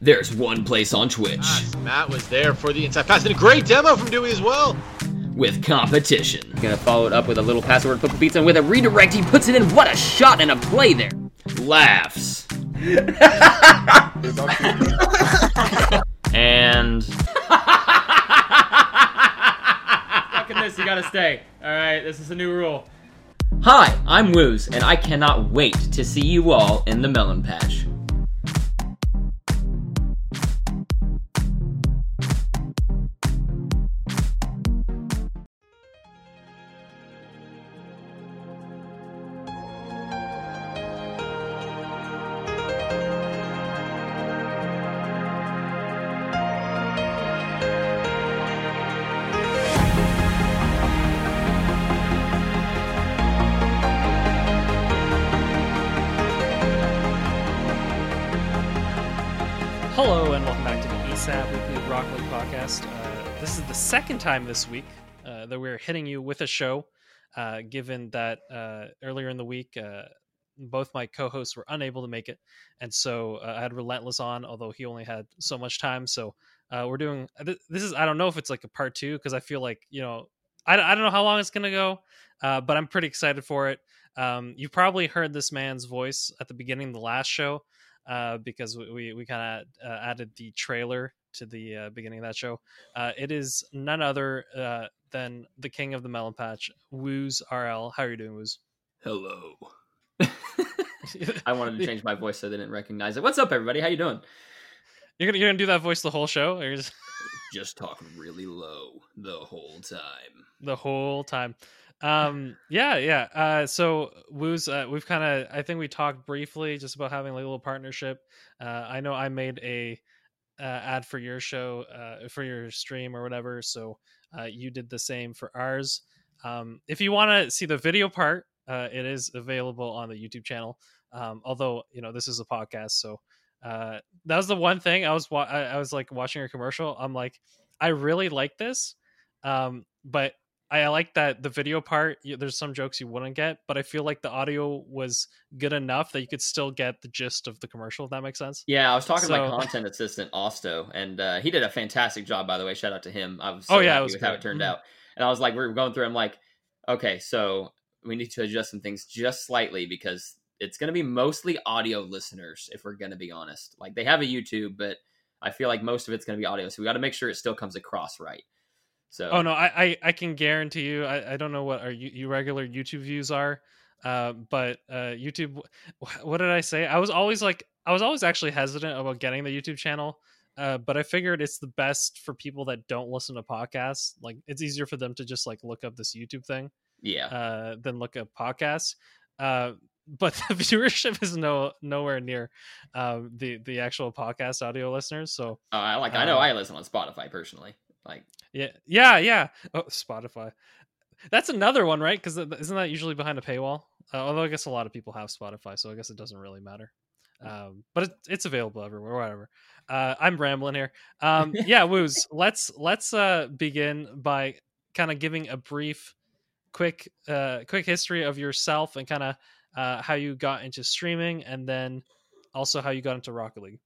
there's one place on Twitch Yes, Matt was there for the inside pass and a great demo from Dewey as well. with competition. Gonna follow it up with a little password flip pizza and with a redirect, he puts it in. What a shot and a play there. Laughs. and Fucking this, you gotta stay. All right, this is a new rule. Hi, I'm Woos, and I cannot wait to see you all in the melon patch. Time this week uh, that we're hitting you with a show, uh, given that uh, earlier in the week uh, both my co-hosts were unable to make it, and so uh, I had Relentless on, although he only had so much time. So uh, we're doing th- this is I don't know if it's like a part two because I feel like you know I, I don't know how long it's gonna go, uh, but I'm pretty excited for it. Um, you probably heard this man's voice at the beginning of the last show because we we, we kind of added the trailer to the uh, beginning of that show. Uh, it is none other uh, than the king of the melon patch, Woos RL. How are you doing, Woos? Hello. I wanted to change my voice so they didn't recognize it. What's up, everybody? How you doing? You're gonna you're gonna do that voice the whole show, or just Just talking really low the whole time. the whole time? Um, yeah, yeah. Uh, so Woos, uh, we've kind of I think we talked briefly just about having like a little partnership. Uh, I know I made a uh, ad for your show, uh, for your stream or whatever. So uh, you did the same for ours. Um, if you want to see the video part, uh, it is available on the YouTube channel. Um, although you know this is a podcast, so uh, that was the one thing I was wa- I, I was like watching your commercial. I'm like, I really like this, um, but I like that the video part. There's some jokes you wouldn't get, but I feel like the audio was good enough that you could still get the gist of the commercial. If that makes sense. Yeah, I was talking to my content assistant, Osto, and uh, he did a fantastic job, by the way. Shout out to him. I was Oh, yeah, it was with how it turned Mhm. out. And I was like, we are going through. I'm like, okay, so we need to adjust some things just slightly because it's going to be mostly audio listeners, if we're going to be honest. Like they have a YouTube, but I feel like most of it's going to be audio, so we got to make sure it still comes across right. So, Oh no, I I, I can guarantee you. I, I don't know what our you, you regular YouTube views are, uh, but uh, YouTube. What did I say? I was always like, I was always actually hesitant about getting the YouTube channel, uh, but I figured it's the best for people that don't listen to podcasts. Like, it's easier for them to just like look up this YouTube thing yeah, uh, than look up podcasts. Uh, but the viewership is no nowhere near uh, the the actual podcast audio listeners. So Uh, I like. I know um, I listen on Spotify personally. Like, yeah, yeah, yeah. Oh, Spotify. That's another one, right? Because isn't that usually behind a paywall? Uh, although I guess a lot of people have Spotify, so I guess it doesn't really matter. Um, but it, it's available everywhere, whatever. Uh, I'm rambling here. Um, yeah, woos. Let's let's uh, begin by kind of giving a brief, quick, uh, quick history of yourself and kind of uh, how you got into streaming, and then also how you got into Rocket League.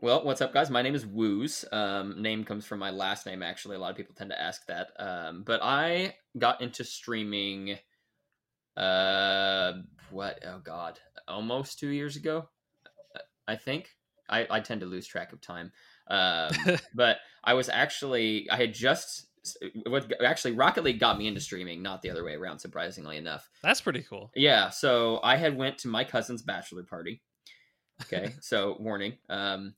Well, what's up, guys? My name is Woos. Um, name comes from my last name, actually. A lot of people tend to ask that. Um, but I got into streaming, uh, what? Oh, God. Almost two years ago, I think. I, I tend to lose track of time. Um, but I was actually, I had just, what actually, Rocket League got me into streaming, not the other way around, surprisingly enough. That's pretty cool. Yeah, so I had went to my cousin's bachelor party. Okay, so warning. Um,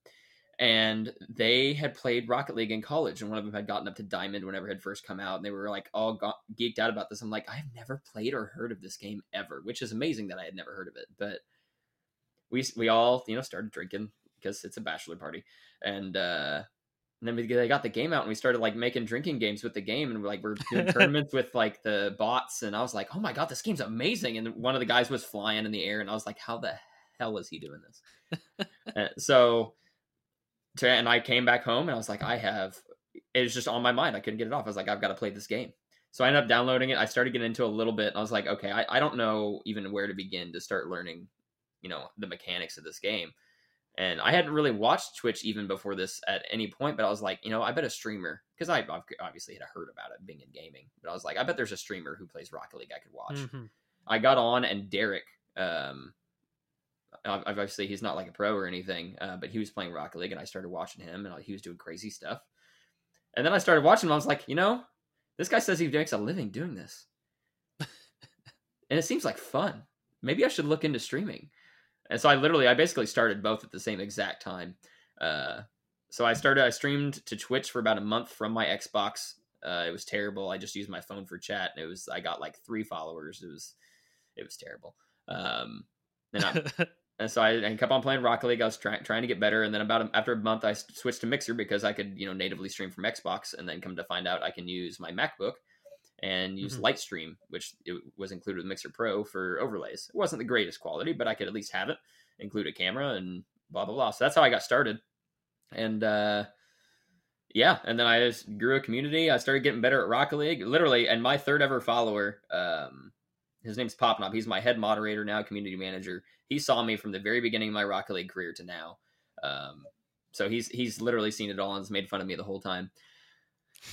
and they had played Rocket League in college, and one of them had gotten up to Diamond whenever it had first come out, and they were like all go- geeked out about this. I'm like, I've never played or heard of this game ever, which is amazing that I had never heard of it. But we we all you know started drinking because it's a bachelor party, and uh, and then we, they got the game out, and we started like making drinking games with the game, and we're like we're doing tournaments with like the bots, and I was like, oh my god, this game's amazing! And one of the guys was flying in the air, and I was like, how the hell is he doing this? Uh, so, and I came back home, and I was like, I have. It was just on my mind. I couldn't get it off. I was like, I've got to play this game. So I ended up downloading it. I started getting into it a little bit. And I was like, okay, I, I don't know even where to begin to start learning, you know, the mechanics of this game. and I hadn't really watched Twitch even before this at any point, but I was like, you know, I bet a streamer because i've obviously had heard about it being in gaming, but I was like, I bet there's a streamer who plays Rocket League I could watch. Mhm. I got on and Derek, um, obviously he's not like a pro or anything, uh, but he was playing Rocket League, and I started watching him, and he was doing crazy stuff. And then I started watching him. I was like, you know, this guy says he makes a living doing this, and it seems like fun. Maybe I should look into streaming. And so I literally, I basically started both at the same exact time. Uh, so I started, I streamed to Twitch for about a month from my Xbox. Uh, it was terrible. I just used my phone for chat, and it was, I got like three followers. It was, it was terrible. Um, and I, and so I, I kept on playing Rocket League. I was trying trying to get better, and then about a, after a month, I switched to Mixer because I could you know natively stream from Xbox, and then come to find out I can use my MacBook and use Mhm. Lightstream, which it was included with Mixer Pro for overlays. It wasn't the greatest quality, but I could at least have it, include a camera, and blah blah blah. So that's how I got started, and uh, yeah, and then I just grew a community. I started getting better at Rocket League, literally, and my third ever follower. Um, his name's Popnob. He's my head moderator now, community manager. He saw me from the very beginning of my Rocket League career to now. Um, so he's he's literally seen it all and has made fun of me the whole time.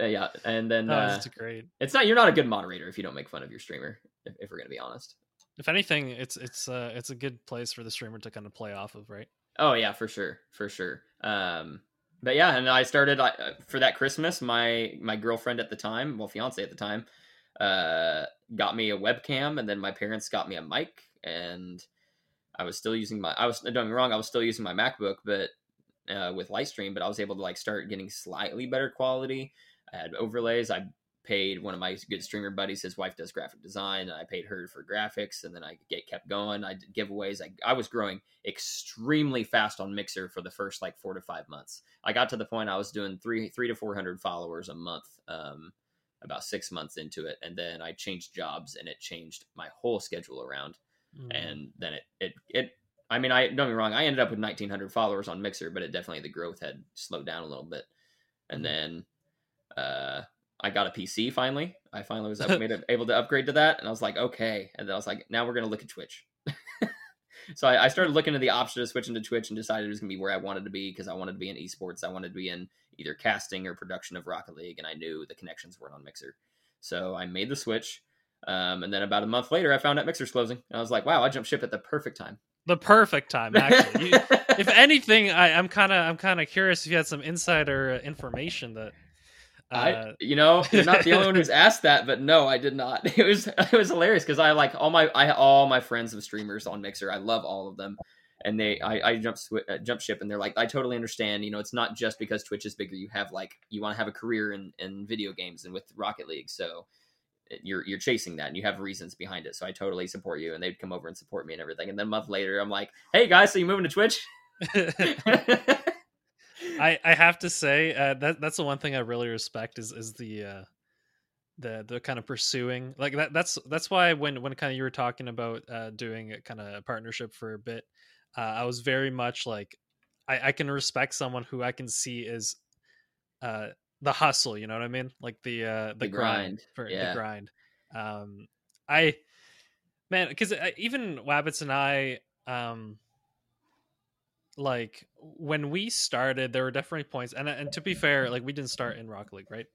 Uh, yeah, and then oh, uh, great. it's not you're not a good moderator if you don't make fun of your streamer. If, if we're gonna be honest. If anything, it's it's uh it's a good place for the streamer to kind of play off of, right? Oh yeah, for sure, for sure. Um, but yeah, and I started I, uh, for that Christmas. My my girlfriend at the time, well, fiance at the time, uh, got me a webcam, and then my parents got me a mic, and I was still using my. I was don't get me wrong, I was still using my MacBook, but uh, with Lightstream, but I was able to like start getting slightly better quality. I had overlays. I paid one of my good streamer buddies. His wife does graphic design, and I paid her for graphics. And then I get kept going. I did giveaways. I, I was growing extremely fast on Mixer for the first like four to five months. I got to the point I was doing three three to four hundred followers a month. Um, about six months into it, and then I changed jobs, and it changed my whole schedule around. Mhm. And then it it it. I mean, I don't get me wrong. I ended up with 1,900 followers on Mixer, but it definitely the growth had slowed down a little bit. And then uh, I got a PC finally. I finally was up, made able to upgrade to that, and I was like, okay. And then I was like, now we're gonna look at Twitch. so I, I started looking at the option of switching to Twitch and decided it was gonna be where I wanted to be because I wanted to be in esports. I wanted to be in either casting or production of Rocket League, and I knew the connections weren't on Mixer. So I made the switch. Um, and then about a month later, I found out Mixer's closing, and I was like, "Wow, I jumped ship at the perfect time." the perfect time, actually. You, if anything, I, I'm kind of I'm kind of curious if you had some insider information that. Uh, I, you know, you're not the only one who's asked that, but no, I did not. It was it was hilarious because I like all my I all my friends of streamers on Mixer. I love all of them, and they I I jump swi- uh, jump ship, and they're like, I totally understand. You know, it's not just because Twitch is bigger. You have like you want to have a career in in video games and with Rocket League, so you're you're chasing that, and you have reasons behind it. So I totally support you, and they'd come over and support me and everything. And then a month later, I'm like, Hey guys, so you moving to Twitch? I I have to say uh, that that's the one thing I really respect is is the uh, the the kind of pursuing like that that's that's why when when kind of you were talking about uh, doing a kind of partnership for a bit, uh, I was very much like I, I can respect someone who I can see is uh, the hustle. You know what I mean? Like the uh, the, The grind, grind, for yeah. the grind. Um, I man because even Wabbits and I um like when we started there were definitely points and and to be fair like we didn't start in Rock league right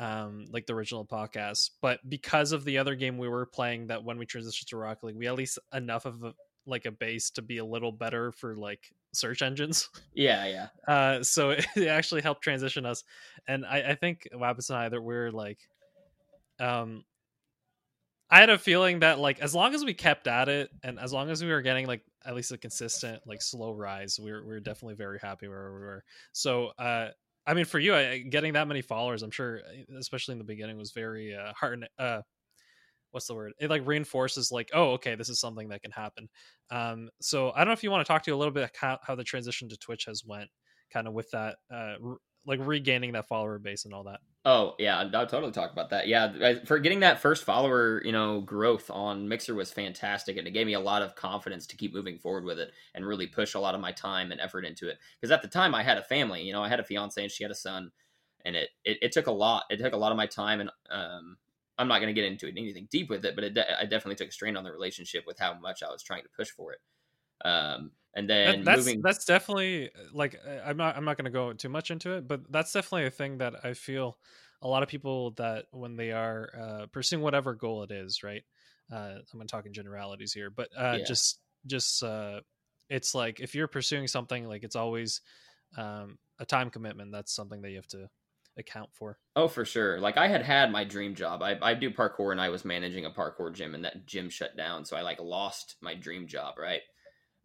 um like the original podcast but because of the other game we were playing that when we transitioned to Rock league we at least enough of a like a base to be a little better for like search engines. Yeah, yeah. uh so it actually helped transition us. And i i think wabbits and i that we're like um i had a feeling that like as long as we kept at it and as long as we were getting like at least a consistent like slow rise we were, we were definitely very happy where we were. So uh i mean for you I, getting that many followers i'm sure especially in the beginning was very uh hard uh what's the word it like reinforces like oh okay this is something that can happen um so i don't know if you want to talk to you a little bit how, how the transition to twitch has went kind of with that uh r- like regaining that follower base and all that Oh yeah, I'll totally talk about that. Yeah, for getting that first follower, you know, growth on Mixer was fantastic, and it gave me a lot of confidence to keep moving forward with it and really push a lot of my time and effort into it. Because at the time, I had a family. You know, I had a fiance and she had a son, and it it, it took a lot. It took a lot of my time, and um, I'm not going to get into anything deep with it, but it de- I definitely took a strain on the relationship with how much I was trying to push for it. Um, and That- then that's moving. that's definitely like uh, I'm not I'm not going to go too much into it, but that's definitely a thing that I feel a lot of people that when they are uh, pursuing whatever goal it is, right? Uh, I'm talking generalities here, but uh, Yeah. just just uh, it's like if you're pursuing something, like it's always um, a time commitment. That's something that you have to account for. Oh, for sure. Like I had had my dream job. I I do parkour and I was managing a parkour gym and that gym shut down, so I like lost my dream job, right?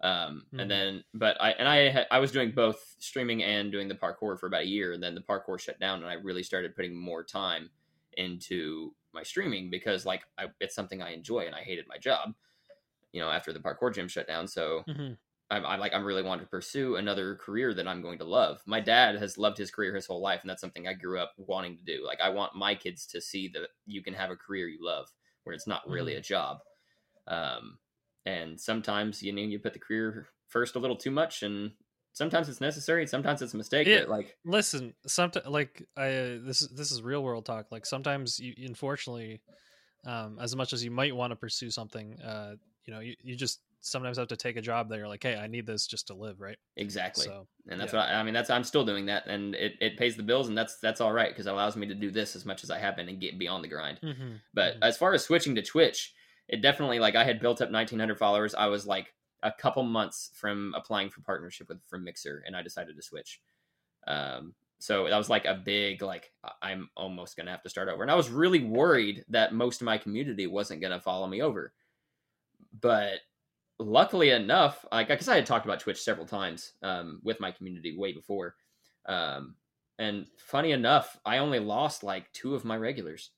Um Mhm. and then but I and I had, I was doing both streaming and doing the parkour for about a year and then the parkour shut down and I really started putting more time into my streaming because like I, it's something I enjoy and I hated my job. You know, after the parkour gym shut down, so Mhm. I'm, I'm like I'm really wanting to pursue another career that I'm going to love. My dad has loved his career his whole life, and that's something I grew up wanting to do. Like I want my kids to see that you can have a career you love, where it's not really a job. Um, and sometimes you know you put the career first a little too much, and sometimes it's necessary, sometimes it's a mistake. But like Listen, sometimes like I this is this is real world talk. Like sometimes you unfortunately, um, as much as you might want to pursue something, uh, you know, you, you just sometimes have to take a job that you're like, hey, I need this just to live, right? exactly, So and that's yeah. what I, I mean. That's I'm still doing that, and it, it pays the bills, and that's that's all right because it allows me to do this as much as I have been and get beyond the grind. mm-hmm. But as far as switching to Twitch, it definitely like I had built up 1900 followers. I was like a couple months from applying for partnership with from Mixer, and I decided to switch. Um, so that was like a big like I'm almost gonna have to start over, and I was really worried that most of my community wasn't gonna follow me over. But luckily enough, like because I had talked about Twitch several times um, with my community way before, um, and funny enough, I only lost like two of my regulars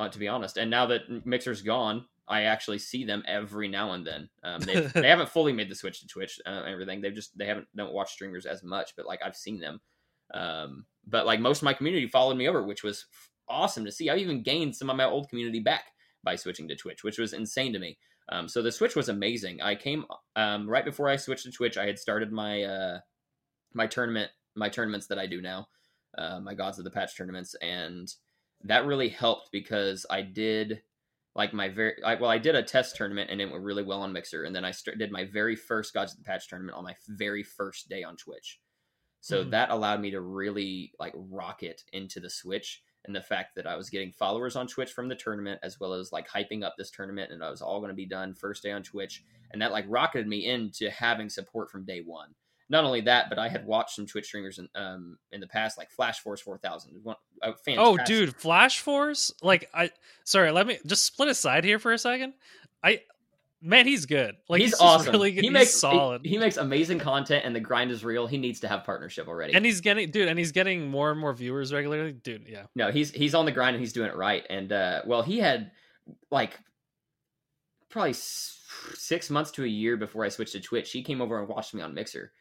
uh, to be honest. And now that Mixer's gone, I actually see them every now and then. Um, they they haven't fully made the switch to Twitch uh, and everything. They've just they haven't don't watch streamers as much, but like I've seen them. Um, but like most of my community followed me over, which was f- awesome to see. I even gained some of my old community back by switching to Twitch, which was insane to me. Um, so the switch was amazing. I came um, right before I switched to Twitch. I had started my uh, my tournament my tournaments that I do now, uh, my Gods of the Patch tournaments, and that really helped because I did like my very I, well I did a test tournament and it went really well on Mixer, and then I st- did my very first Gods of the Patch tournament on my very first day on Twitch. So Mhm. that allowed me to really like rocket into the Switch and the fact that I was getting followers on Twitch from the tournament as well as like hyping up this tournament and I was all going to be done first day on Twitch and that like rocketed me into having support from day one. Not only that, but I had watched some Twitch streamers in, um, in the past, like Flash Force 4000. One, Oh, dude, Flash Force. Like I, sorry, let me just split aside here for a second. I, man, he's good. Like he's, just awesome. Really good. He he's makes solid. He, he makes amazing content, and the grind is real. He needs to have partnership already. and he's getting, dude, and he's getting more and more viewers regularly, dude. Yeah. no, he's he's on the grind and he's doing it right. And uh, well, he had like probably s- six months to a year before I switched to Twitch. He came over and watched me on Mixer.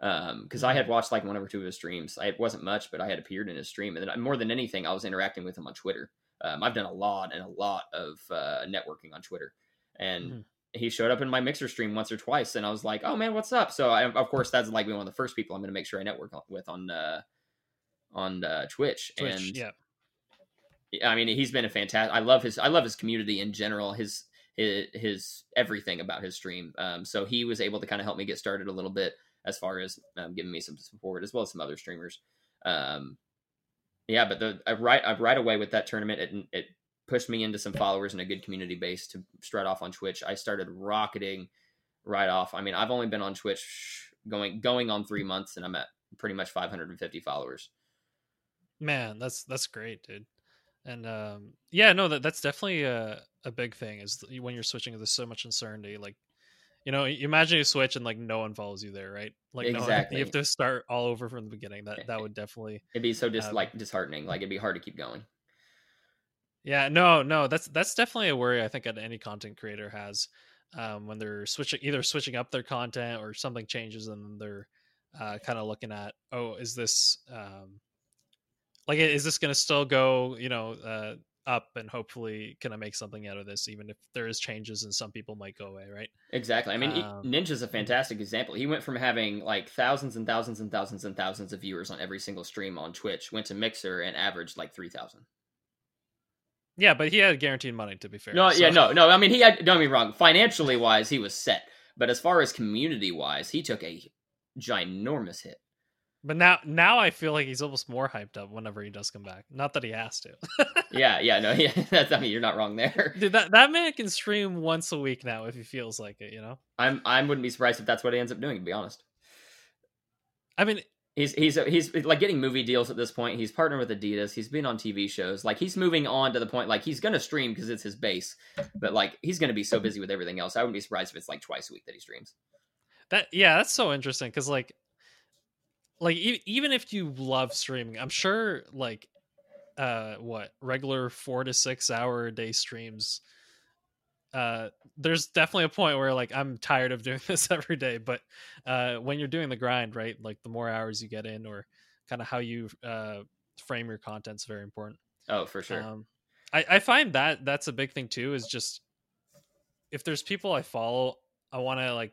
Um, because I had watched like one or two of his streams. I it wasn't much, but I had appeared in his stream, and then more than anything, I was interacting with him on Twitter. Um, I've done a lot and a lot of uh, networking on Twitter, and Mhm. he showed up in my Mixer stream once or twice, and I was like, "Oh man, what's up?" So I, of course, that's like one of the first people I'm going to make sure I network with on uh, on uh, Twitch. Twitch, and yeah. I mean, he's been a fantastic. I love his. I love his community in general. His his, his everything about his stream. Um, so he was able to kind of help me get started a little bit as far as um, giving me some support as well as some other streamers. Um, yeah, but the I right I, right away with that tournament, it it pushed me into some followers and a good community base to start off on Twitch. I started rocketing right off. I mean, I've only been on Twitch going going on three months, and I'm at pretty much 550 followers. Man, that's that's great, dude. And um, yeah, no, that that's definitely a a big thing is when you're switching. There's so much uncertainty. Like, you know, imagine you switch and like no one follows you there, right? Like, no one- Exactly. you have to start all over from the beginning. That that would definitely. It'd be so just Um, like disheartening. Like it'd be hard to keep going. Yeah, no, no, that's that's definitely a worry I think that any content creator has um, when they're switching either switching up their content or something changes and they're uh, kind of looking at, oh, is this um, like is this going to still go, you know, uh, up and hopefully can I make something out of this even if there is changes and some people might go away, right? Exactly. I mean, Um, Ninja's a fantastic example. He went from having like thousands and thousands and thousands and thousands of viewers on every single stream on Twitch, went to Mixer and averaged like 3,000. Yeah, but he had guaranteed money to be fair. No, yeah, no, no. I mean, he had, don't get me wrong, financially wise, he was set. But as far as community wise, he took a ginormous hit. But now, now I feel like he's almost more hyped up whenever he does come back. Not that he has to. yeah, yeah, no, yeah. That's, I mean, you're not wrong there. Dude, that that man can stream once a week now if he feels like it. You know. I'm I wouldn't be surprised if that's what he ends up doing. To be honest. I mean, He's he's he's like getting movie deals at this point. He's partnered with Adidas. He's been on TV shows. Like he's moving on to the point like he's gonna stream because it's his base, but like he's gonna be so busy with everything else. I wouldn't be surprised if it's like twice a week that he streams. that yeah, that's so interesting because like, like e- even if you love streaming, I'm sure like, uh, what regular four to six hour day streams. Uh, there's definitely a point where like I'm tired of doing this every day, but uh, when you're doing the grind, right, like the more hours you get in, or kind of how you uh frame your content's very important. Oh, for sure. Um, I, I find that that's a big thing too. Is just if there's people I follow, I want to like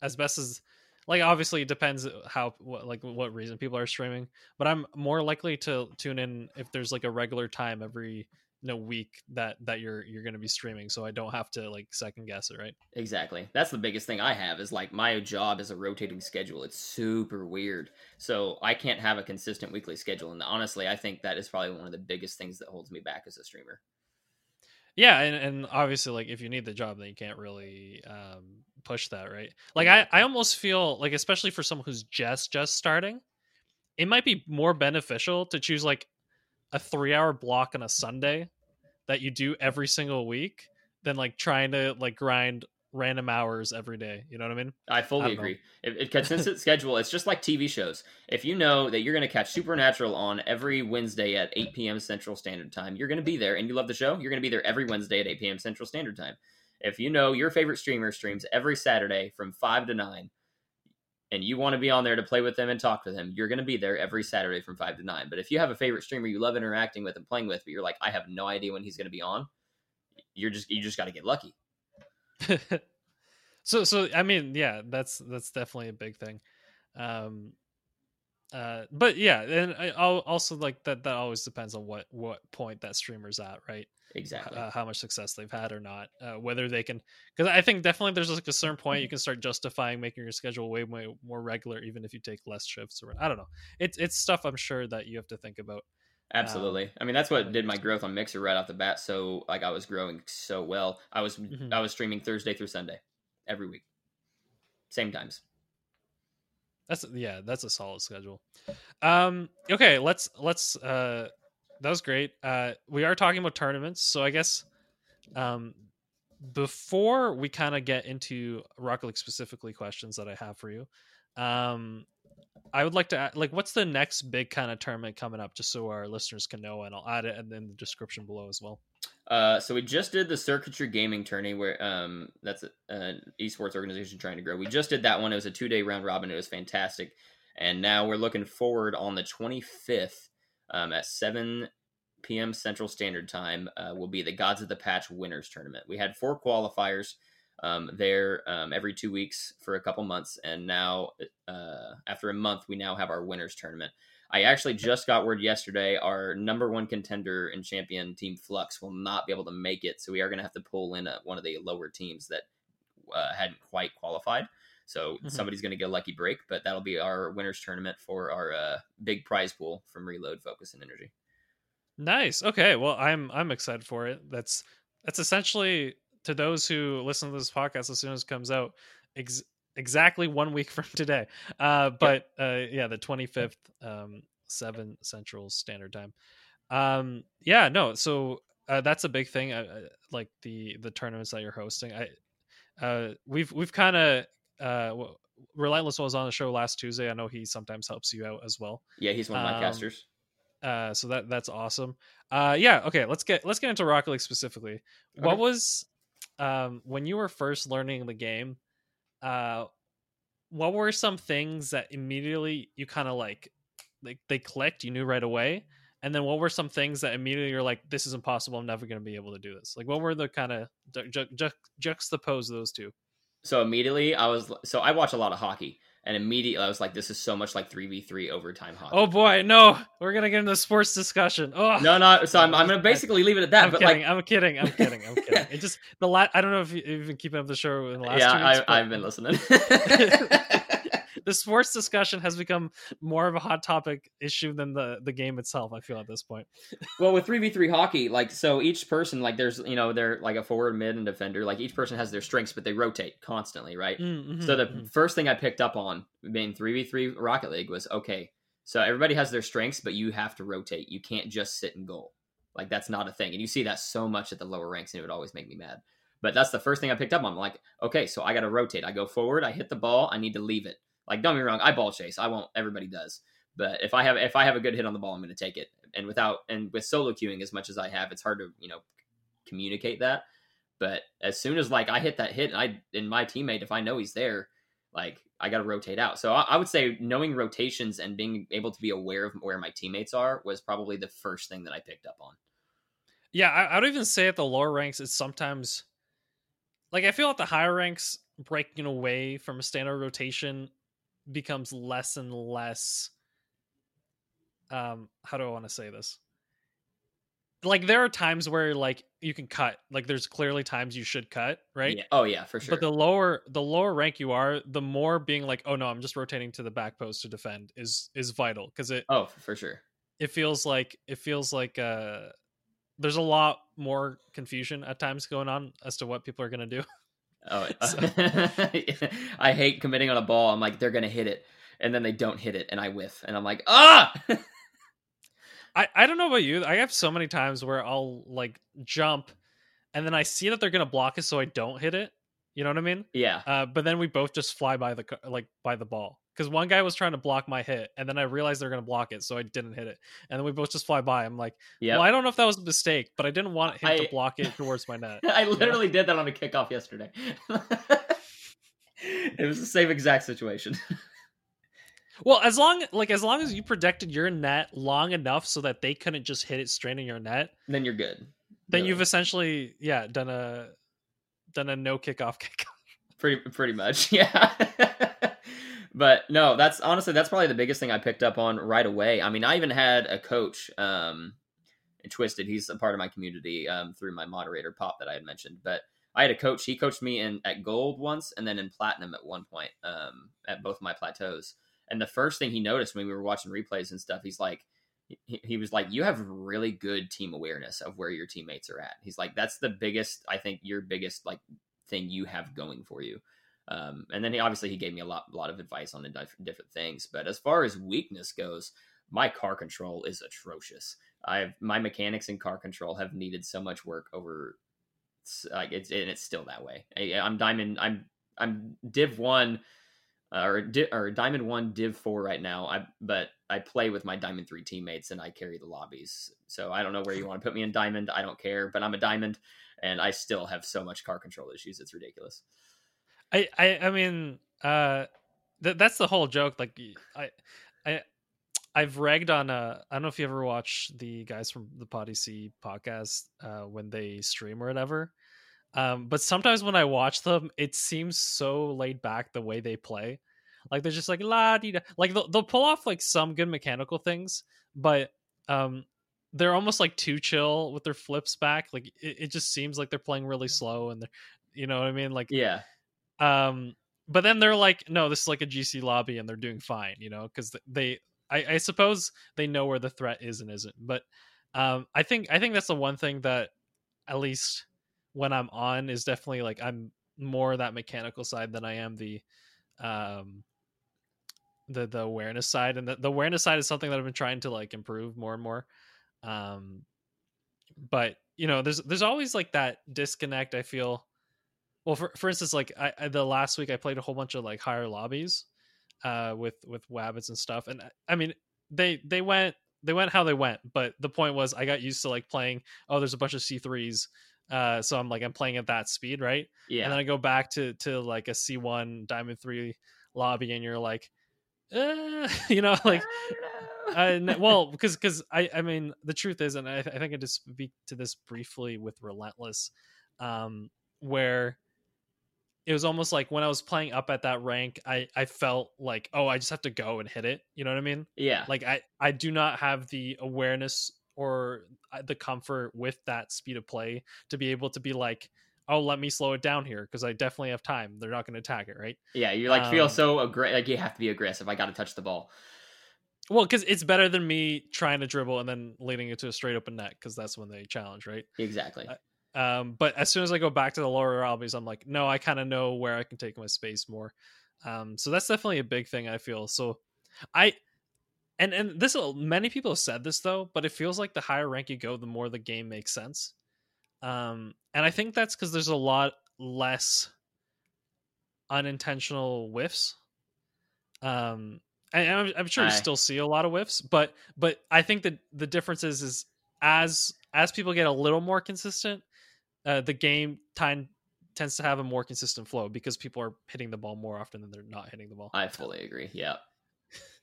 as best as like obviously it depends how what like what reason people are streaming, but I'm more likely to tune in if there's like a regular time every know week that that you're you're going to be streaming, so I don't have to like second guess it, right? Exactly. That's the biggest thing I have is like my job is a rotating schedule. It's super weird. So I can't have a consistent weekly schedule. And honestly, I think that is probably one of the biggest things that holds me back as a streamer. Yeah, and, and obviously, like if you need the job, then you can't really um, push that, right? Like I, I almost feel like, especially for someone who's just just starting, it might be more beneficial to choose like a three hour block on a Sunday that you do every single week than like trying to like grind random hours every day. You know what I mean? I I fully know. agree. If it consistent schedule, it's just like TV shows. If you know that you're going to catch Supernatural on every Wednesday at 8 p.m. Central Standard Time, you're going to be there, and you love the show. You're going to be there every Wednesday at 8 p.m. Central Standard Time. If you know your favorite streamer streams every Saturday from five to nine, and you want to be on there to play with them and talk with them, you're going to be there every Saturday from five to nine. But if you have a favorite streamer you love interacting with and playing with, but you're like, I have no idea when he's going to be on, you're just you just got to get lucky. so so I mean, yeah, that's that's definitely a big thing. Um uh but yeah, and I I'll also like that that always depends on what what point that streamer's at, right? Exactly. uh, how much success they've had or not uh, whether they can because i think definitely there's like a certain point you can start justifying making your schedule way, way more regular even if you take less shifts or i don't know it's it's stuff i'm sure that you have to think about Absolutely. I mean, that's what did my growth on Mixer right off the bat. So, like, I was growing so well. I was Mhm. I was streaming Thursday through Sunday every week, same times. That's yeah that's a solid schedule. Um okay let's let's uh that was great. Uh we are talking about tournaments so i guess um before we kind of get into rocket league specifically questions that i have for you um i would like to like what's the next big kind of tournament coming up just so our listeners can know and i'll add it in the description below as well Uh, so we just did the Circuitry Gaming tourney, where um, that's an esports organization trying to grow. We just did that one. It was a two day round robin. It was fantastic, and now we're looking forward on the 25th um, at 7 p.m. Central Standard Time. Uh, will be the Gods of the Patch Winners Tournament. We had four qualifiers um, there um, every two weeks for a couple months, and now uh, after a month, we now have our Winners Tournament. I actually just got word yesterday our number one contender and champion team Flux will not be able to make it, so we are going to have to pull in a, one of the lower teams that uh, hadn't quite qualified. So Mhm. somebody's going to get a lucky break, but that'll be our winners tournament for our uh, big prize pool from Reload, Focus, and Energy. Nice. Okay. Well, I'm I'm excited for it. That's that's essentially to those who listen to this podcast as soon as it comes out, ex- exactly one week from today. Uh, but uh, yeah, the 25th, um, seven Central Standard Time. Um, yeah. No. So uh, that's a big thing. Uh, uh, like the the tournaments that you're hosting. I uh, we've we've kind of uh, Relentless was on the show last Tuesday. I know he sometimes helps you out as well. Yeah, he's one of my Um, casters. Uh, so that that's awesome. Uh, yeah. Okay. Let's get let's get into Rocket League specifically. What was um when you were first learning the game? Uh, what were some things that immediately you kind of like like they clicked? You knew right away. And then what were some things that immediately you're like, this is impossible. I'm never going to be able to do this. Like, what were the kind of ju- ju- ju- juxtapose those two? So immediately I was so I watch a lot of hockey. And immediately I was like, "This is so much like three v three overtime hockey." Oh boy, no, we're gonna get into sports discussion. Oh no, no. So I'm, I'm gonna basically leave it at that. I'm but kidding. like, I'm kidding. I'm kidding. I'm kidding. It just the last. I don't know if you- you've been keeping up the show in the last. yeah, I, I've been listening. the sports discussion has become more of a hot topic issue than the the game itself. I feel at this point. well, with three v three hockey, like so, each person like there's you know they're like a forward, mid, and defender. Like each person has their strengths, but they rotate constantly, right? Mm, So mhm, the mhm. first thing I picked up on being three v three Rocket League was okay. So everybody has their strengths, but you have to rotate. You can't just sit in goal. Like that's not a thing, and you see that so much at the lower ranks, and it would always make me mad. But that's the first thing I picked up on. I'm like, okay, so I got to rotate. I go forward. I hit the ball. I need to leave it. Like, don't me wrong. I ball chase. I won't. Everybody does. But if I have if I have a good hit on the ball, I'm going to take it. And without and with solo queuing as much as I have, it's hard to you know communicate that. But as soon as like I hit that hit, and I and my teammate, if I know he's there, like I got to rotate out. So I, I would say knowing rotations and being able to be aware of where my teammates are was probably the first thing that I picked up on. Yeah, I, I'd even say at the lower ranks, it's sometimes like I feel at the higher ranks, breaking away from a standard rotation becomes less and less. Um, how do I want to say this? Like there are times where like you can cut, like there's clearly times you should cut, right? Yeah. Oh yeah, for sure. But the lower the lower rank you are, the more being like, oh no, I'm just rotating to the back post to defend is is vital because it oh, for sure. it feels like it feels like uh there's a lot more confusion at times going on as to what people are going to do. Oh, So- I hate committing on a ball. I'm like, they're gonna hit it, and then they don't hit it, and I whiff, and I'm like, ah. I I don't know about you. I have so many times where I'll like jump and then I see that they're going to block it so I don't hit it. You know what I mean? yeah. Uh but then we both just fly by the like by the ball. Cuz one guy was trying to block my hit and then I realized they're going to block it so I didn't hit it. And then we both just fly by. I'm like, Yeah. "Well, I don't know if that was a mistake, but I didn't want him I- to block it towards my net." I literally did that on a kickoff yesterday. it was the same exact situation. Well, as long like as long as you protected your net long enough so that they couldn't just hit it straight in your net, then you're good. then Really. you've essentially yeah done a done a no kickoff kickoff. pretty pretty much yeah but no that's honestly that's probably the biggest thing i picked up on right away. I mean i even had a coach um twisted he's a part of my community um through my moderator pop that i had mentioned. But i had a coach he coached me in at gold once and then in platinum at one point um at both my plateaus. And the first thing he noticed when we were watching replays and stuff he's like he, he was like you have really good team awareness of where your teammates are at. He's like that's the biggest i think your biggest like thing you have going for you. Um, and then he obviously he gave me a lot, lot of advice on the diff- different things. But as far as weakness goes, my car control is atrocious. I've my mechanics and car control have needed so much work over. Like it's and it's still that way. I, I'm diamond. I'm I'm div one. Uh, or, di- or diamond one div four right now i but i play with my diamond three teammates and i carry the lobbies so i don't know where you want to put me in diamond i don't care but i'm a diamond and I still have so much car control issues. It's ridiculous. I, I I mean, uh, th- that's the whole joke. Like, I, I, I've ragged on. Uh, I don't know if you ever watch the guys from the Potty C podcast uh, when they stream or whatever. Um, but sometimes when I watch them, it seems so laid back the way they play. Like they're just like la di da. Like they'll, they'll pull off like some good mechanical things, but um, they're almost like too chill with their flips back. Like it, it just seems like they're playing really slow and they're, you know what I mean? Like Yeah, um but then they're like no this is like a gc lobby and they're doing fine you know because they I, I suppose they know where the threat is and isn't but um i think i think that's the one thing that at least when i'm on is definitely like i'm more that mechanical side than i am the um the the awareness side and the, the awareness side is something that i've been trying to like improve more and more um but you know there's there's always like that disconnect i feel well for for instance like I, I the last week i played a whole bunch of like higher lobbies uh with with wabbits and stuff and I- i mean they they went they went how they went but the point was i got used to like playing oh there's a bunch of c3s uh so i'm like i'm playing at that speed right yeah. and then i go back to to like a c1 diamond 3 lobby and you're like uh, you know like uh, n- well because because i i mean the truth is and i, I think i just speak to this briefly with relentless um where it was almost like when I was playing up at that rank, I I felt like oh I just have to go and hit it. You know what I mean? Yeah. Like I I do not have the awareness or uh, the comfort with that speed of play to be able to be like oh let me slow it down here because I definitely have time. They're not going to attack it, right? yeah. You like feel um, so aggra- like you have to be aggressive. I got to touch the ball. Well, because it's better than me trying to dribble and then leading it to a straight open net because that's when they challenge, right? Exactly. Um, but as soon as I go back to the lower lobbies, I'm like, no, I kind of know where I can take my space more. Um, so that's definitely a big thing I feel. So I and and this many people have said this though, but it feels like the higher rank you go, the more the game makes sense. Um, and I think that's because there's a lot less unintentional whiffs. Um, and I'm, I'm sure you still see a lot of whiffs, but but I think that the difference is is as as people get a little more consistent, uh, the game time tends to have a more consistent flow because people are hitting the ball more often than they're not hitting the ball. I fully agree. Yeah.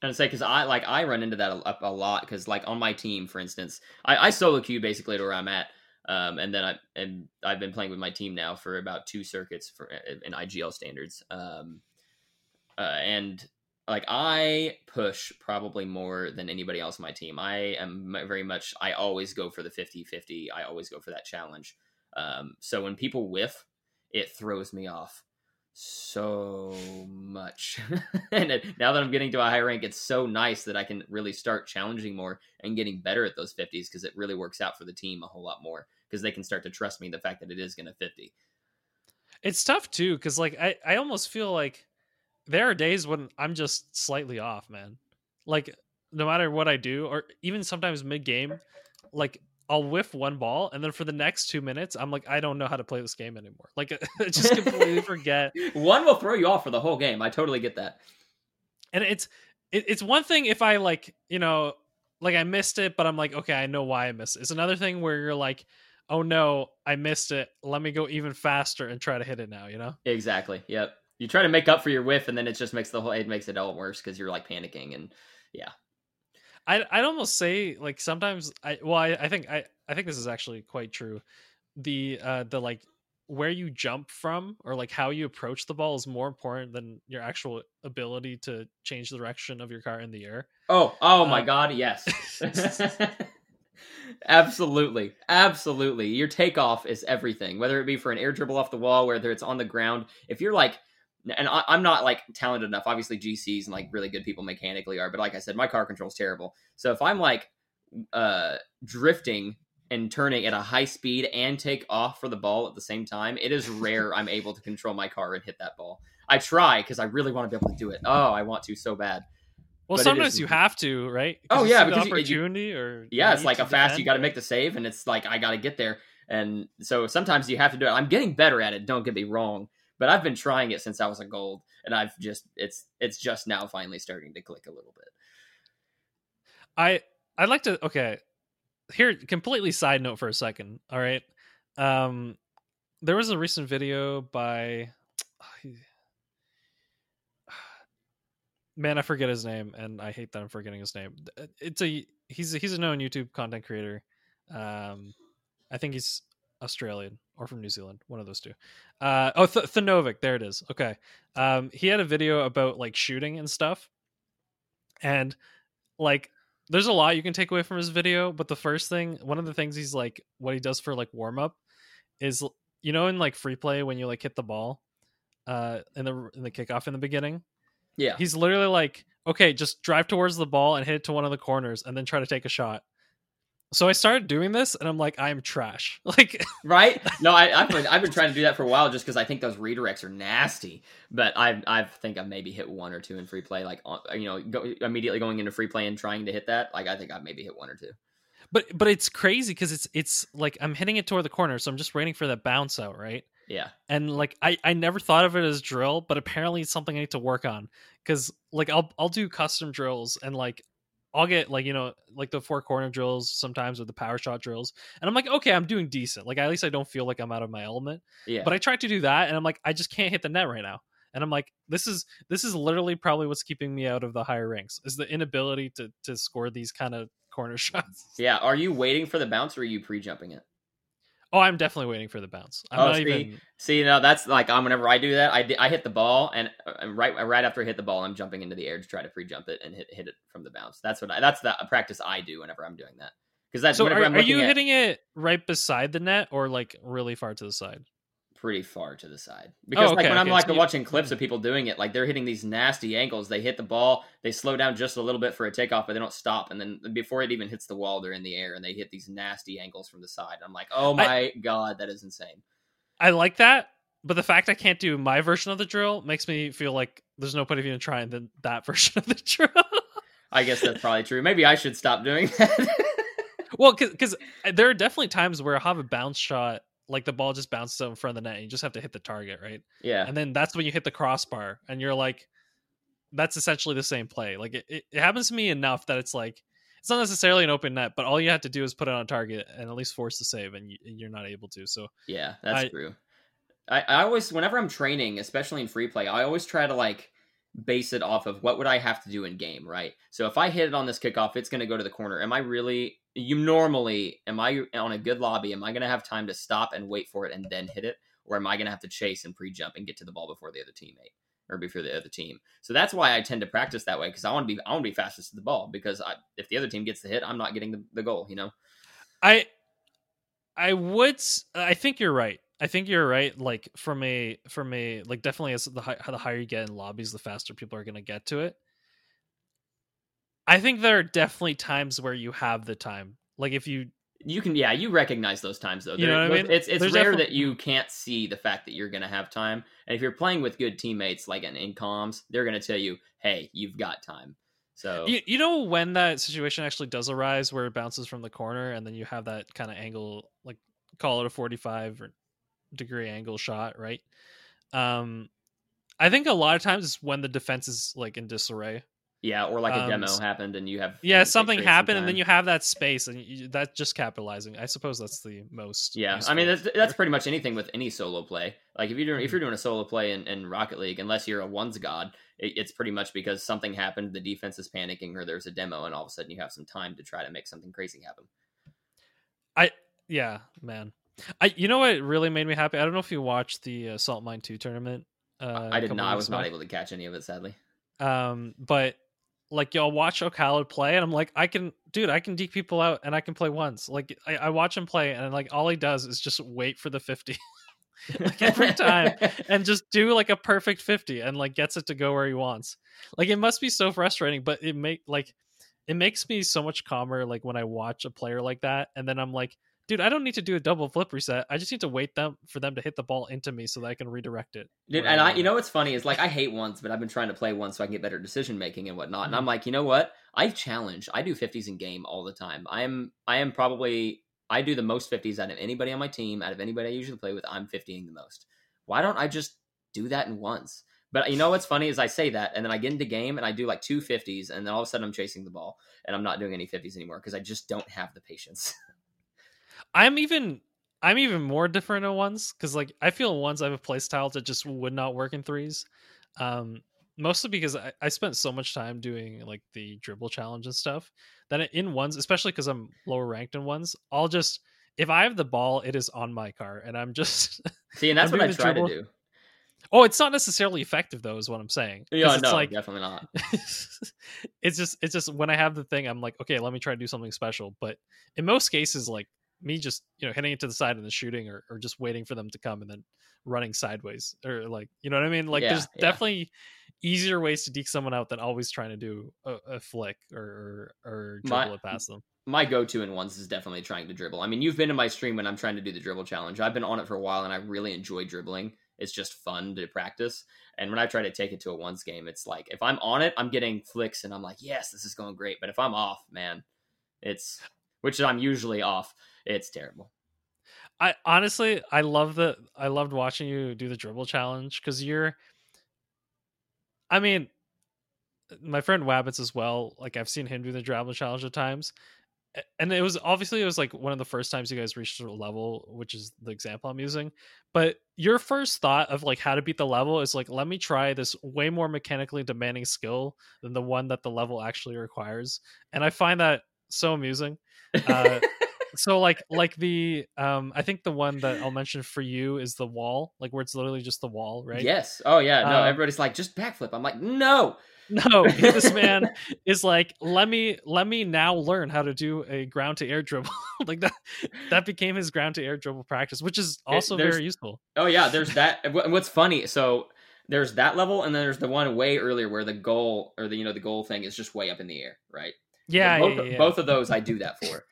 And say because I like I run into that a, a lot because like on my team, for instance, I, I solo queue basically to where I'm at, um, and then I and I've been playing with my team now for about two circuits for in IGL standards, um, uh, and like I push probably more than anybody else on my team. I am very much I always go for the 50-50. I always go for that challenge. Um, so when people whiff, it throws me off so much. and it, now that I'm getting to a high rank, it's so nice that I can really start challenging more and getting better at those 50s because it really works out for the team a whole lot more because they can start to trust me the fact that it is going to 50. It's tough too because like I I almost feel like there are days when I'm just slightly off, man. Like no matter what I do, or even sometimes mid game, like I'll whiff one ball, and then for the next two minutes, I'm like, I don't know how to play this game anymore. Like I just completely forget. One will throw you off for the whole game. I totally get that. And it's it, it's one thing if I like you know like I missed it, but I'm like, okay, I know why I missed it. It's another thing where you're like, oh no, I missed it. Let me go even faster and try to hit it now. You know. Exactly. Yep. You try to make up for your whiff, and then it just makes the whole it makes it all worse because you're like panicking and I I'd almost say like sometimes I well I, I think I I think this is actually quite true. The uh the like where you jump from or like how you approach the ball is more important than your actual ability to change the direction of your car in the air. oh oh my Uh, god yes. absolutely, absolutely. Your takeoff is everything. Whether it be for an air dribble off the wall, whether it's on the ground. If you're like and I, I'm not like talented enough. Obviously, GCs and like really good people mechanically are, but like I said, my car control's terrible. So if I'm like uh drifting and turning at a high speed and take off for the ball at the same time, it is rare I'm able to control my car and hit that ball. I try because I really want to be able to do it. Oh, I want to so bad. Well, But sometimes you have to, right? Oh, yeah, because you- you- opportunity or Yeah, it's like a fast. defend. You got to make the save, and it's like I got to get there. And so sometimes you have to do it. I'm getting better at it. Don't get me wrong, but I've been trying it since I was a gold, and I've just it's it's just now finally starting to click a little bit. I I'd like to okay. Here completely side note for a second. All right. Um there was a recent video by Man, I forget his name and I hate that I'm forgetting his name. It's a he's a, he's a known YouTube content creator. Um I think he's Australian or from New Zealand, one of those two. Uh oh Th- Thanovic, there it is. Okay. Um he had a video about like shooting and stuff. And like there's a lot you can take away from his video, but the first thing, one of the things he's like, what he does for like warm up is, you know, in like free play when you like hit the ball, uh, in the in the kickoff in the beginning, Yeah, he's literally like, okay, just drive towards the ball and hit it to one of the corners, and then try to take a shot. So I started doing this, and I'm like, I'm trash. Like, right. No, I, I've been I've been trying to do that for a while just because I think those redirects are nasty. But I I think I've maybe hit one or two in free play, like you know, go, immediately going into free play and trying to hit that. Like I think I've maybe hit one or two. but but it's crazy because it's it's like I'm hitting it toward the corner, so I'm just waiting for that bounce out, right? Yeah. and like I, I never thought of it as drill but apparently it's something i need to work on because like i'll i'll do custom drills and like i'll get like you know like the four corner drills sometimes with the power shot drills and i'm like okay i'm doing decent like at least i don't feel like i'm out of my element Yeah. but i tried to do that and i'm like i just can't hit the net right now and i'm like this is this is literally probably what's keeping me out of the higher ranks is the inability to to score these kind of corner shots yeah. Are you waiting for the bounce or are you pre jumping it? Oh, I'm definitely waiting for the bounce. I'm Oh, not see? even. See, now that's like um, whenever I do that, I, I hit the ball, and uh, right right after I hit the ball, I'm jumping into the air to try to pre-jump it and hit hit it from the bounce. That's what I, that's the practice I do whenever I'm doing that. Because that's So are, are you at hitting it right beside the net or like really far to the side? Pretty far to the side. Oh, because like okay, when I'm like so watching clips mm-hmm. of people doing it, like they're hitting these nasty angles. They hit the ball, they slow down just a little bit for a takeoff, but they don't stop. And then before it even hits the wall, they're in the air and they hit these nasty angles from the side. I'm like, oh my god, that is insane. I like that, but the fact I can't do my version of the drill makes me feel like there's no point of even trying the, that version of the drill. I guess that's probably true. Maybe I should stop doing that. well, because uh, there are definitely times where I'll have a bounce shot, like the ball just bounces out in front of the net, and you just have to hit the target, right? yeah. And then that's when you hit the crossbar, and you're like, that's essentially the same play. Like it, it, it happens to me enough that it's like it's not necessarily an open net, but all you have to do is put it on target and at least force the save, and you, you're not able to. So Yeah, that's I- true. I, I always, whenever I'm training, especially in free play, I always try to like base it off of what would I have to do in game, right? So if I hit it on this kickoff, it's going to go to the corner. Am I really? You normally, am I on a good lobby? Am I going to have time to stop and wait for it and then hit it, or am I going to have to chase and pre-jump and get to the ball before the other teammate or before the other team? So that's why I tend to practice that way because I want to be, I want to be fastest to the ball because I, if the other team gets the hit, I'm not getting the, the goal. You know? I I would I think you're right. I think you're right. Like from a from a like definitely as the high, the higher you get in lobbies, the faster people are going to get to it. I think there are definitely times where you have the time. Like if you You can, yeah, you recognize those times though. You know what I mean? It's it's There's rare definitely- that you can't see the fact that you're gonna have time, and if you're playing with good teammates like in, in comms, they're gonna tell you, "Hey, you've got time." So you, you know when that situation actually does arise where it bounces from the corner and then you have that kind of angle like call it a 45 or degree angle shot, right? Um I think a lot of times it's when the defense is like in disarray. Yeah, or like a Um, demo happened and you have Yeah, something creates some happened, and then you have that space, and you, that's just capitalizing. I suppose that's the most. Yeah, I mean that's that's pretty much anything with any solo play. Like if you're doing if Mhm. you're doing a solo play in, in Rocket League, unless you're a ones god, it, it's pretty much because something happened, the defense is panicking, or there's a demo, and all of a sudden you have some time to try to make something crazy happen. I yeah, man. I you know what really made me happy? I don't know if you watched the uh, Salt Mine Two tournament. Uh, I did not. I was not able to catch any of it, sadly. Um, but like y'all watch O'Callaghan play, and I'm like, I can, dude, I can deke people out, and I can play once. Like I, I watch him play, and like all he does is just wait for the fifty, like every time, and just do like a perfect fifty, and like gets it to go where he wants. Like it must be so frustrating, but it make like it makes me so much calmer. Like when I watch a player like that, and then I'm like. Dude, I don't need to do a double flip reset. I just need to wait them for them to hit the ball into me so that I can redirect it. Dude, and I, you know what's funny is like I hate ones, but I've been trying to play one so I can get better decision making and whatnot. And Mhm. I'm like, you know what? I challenge. I do fifties in game all the time. I am I am probably I do the most fifties out of anybody on my team. Out of anybody I usually play with, I'm fiftying the most. Why don't I just do that in once? But you know what's funny is I say that, and then I get into game and I do like two 50s, and then all of a sudden I'm chasing the ball, and I'm not doing any 50s anymore because I just don't have the patience. I'm even I'm even more different in ones because like I feel in ones I have a play style that just would not work in threes. Um mostly because I, I spent so much time doing like the dribble challenge and stuff that in ones, especially because I'm lower ranked in ones, I'll just if I have the ball, it is on my car and I'm just See, and that's what I try dribble. to do. Oh, it's not necessarily effective though, is what I'm saying. Yeah, it's no, like definitely not. it's just it's just when I have the thing, I'm like, okay, let me try to do something special. But in most cases, like me just you know hitting it to the side and then shooting, or, or just waiting for them to come and then running sideways, or like you know what I mean. Like Yeah, there's yeah. definitely easier ways to deke someone out than always trying to do a, a flick or or, or My- dribble it past them. my go-to in ones is definitely trying to dribble. I mean, you've been in my stream when I'm trying to do the dribble challenge. I've been on it for a while and I really enjoy dribbling. It's just fun to practice. And when I try to take it to a ones game, it's like if I'm on it, I'm getting flicks and I'm like, yes, this is going great. But if I'm off, man, it's which I'm usually off. It's terrible. I honestly, I love the I loved watching you do the dribble challenge because you're. I mean, my friend Wabbits as well. Like I've seen him do the dribble challenge at times, and it was obviously it was like one of the first times you guys reached a level, which is the example I'm using. But your first thought of like how to beat the level is like, let me try this way more mechanically demanding skill than the one that the level actually requires, and I find that so amusing. Uh, so like like the um I think the one that I'll mention for you is the wall, like where it's literally just the wall, right? Yes. Oh yeah. No, Um, everybody's like, just backflip. I'm like, no. No, this man is like, let me let me now learn how to do a ground to air dribble. like that that became his ground to air dribble practice, which is also there's- very useful. Oh yeah, there's that. What's funny? So there's that level, and then there's the one way earlier where the goal or the you know the goal thing is just way up in the air, right? Yeah, both, yeah, yeah. both of those I do that for,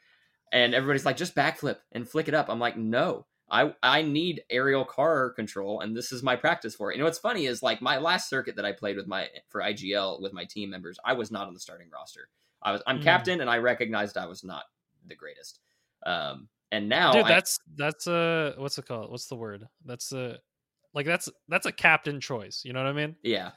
and everybody's like, just backflip and flick it up. I'm like, no. I, I need aerial car control and this is my practice for it. You know what's funny is like my last circuit that I played with my for IGL with my team members, I was not on the starting roster. I was I'm Mm. captain and I recognized I was not the greatest. Um and now Dude, I- that's that's a what's it called? What's the word? That's a like that's that's a captain choice. You know what I mean? yeah.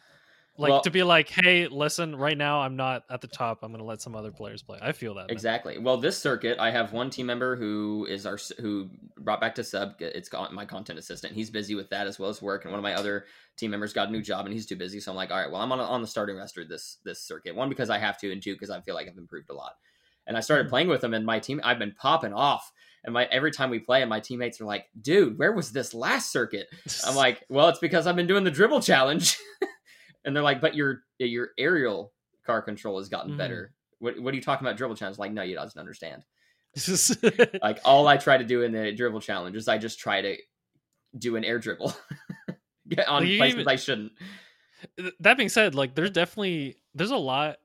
Like Well- to be like, hey, listen, right now I'm not at the top. I'm gonna let some other players play. I feel that. man. Exactly. Well, this circuit, I have one team member who is our who brought back to sub. It's got my content assistant. He's busy with that as well as work, and one of my other team members got a new job, and he's too busy. So I'm like, all right, well, I'm on on the starting roster this this circuit. One because I have to, and two because I feel like I've improved a lot. And I started Mhm. playing with him, and my team, I've been popping off. And my every time we play, and my teammates are like, "Dude, where was this last circuit?" I'm like, "Well, it's because I've been doing the dribble challenge." and they're like, "But your your aerial car control has gotten Mhm. better." What, what are you talking about dribble challenge? Like, no, you doesn't understand. Like, all I try to do in the dribble challenge is I just try to do an air dribble on Well, places even- I shouldn't. that being said, like there's definitely there's a lot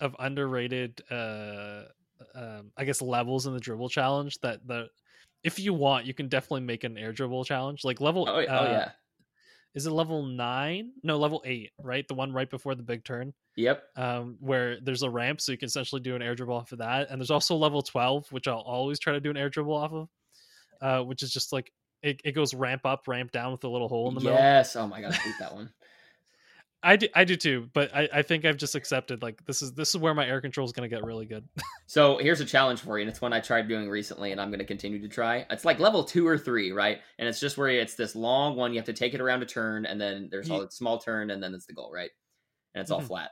of underrated uh um I guess levels in the dribble challenge that the if you want, you can definitely make an air dribble challenge. Like level Oh, uh, oh yeah, is it level nine? No, level eight, right? The one right before the big turn. yep. um, where there's a ramp, so you can essentially do an air dribble off of that. And there's also level 12, which I'll always try to do an air dribble off of, uh, which is just like it, it goes ramp up, ramp down with a little hole in the middle. Yes. Oh my god, I hate that one. I do, I do too, but I, I think I've just accepted like this is this is where my air control is going to get really good. So here's a challenge for you, and it's one I tried doing recently, and I'm going to continue to try. It's like level two or three, right? And it's just where it's this long one. You have to take it around a turn, and then there's all a small turn, and then it's the goal, right? And it's all Mhm. flat.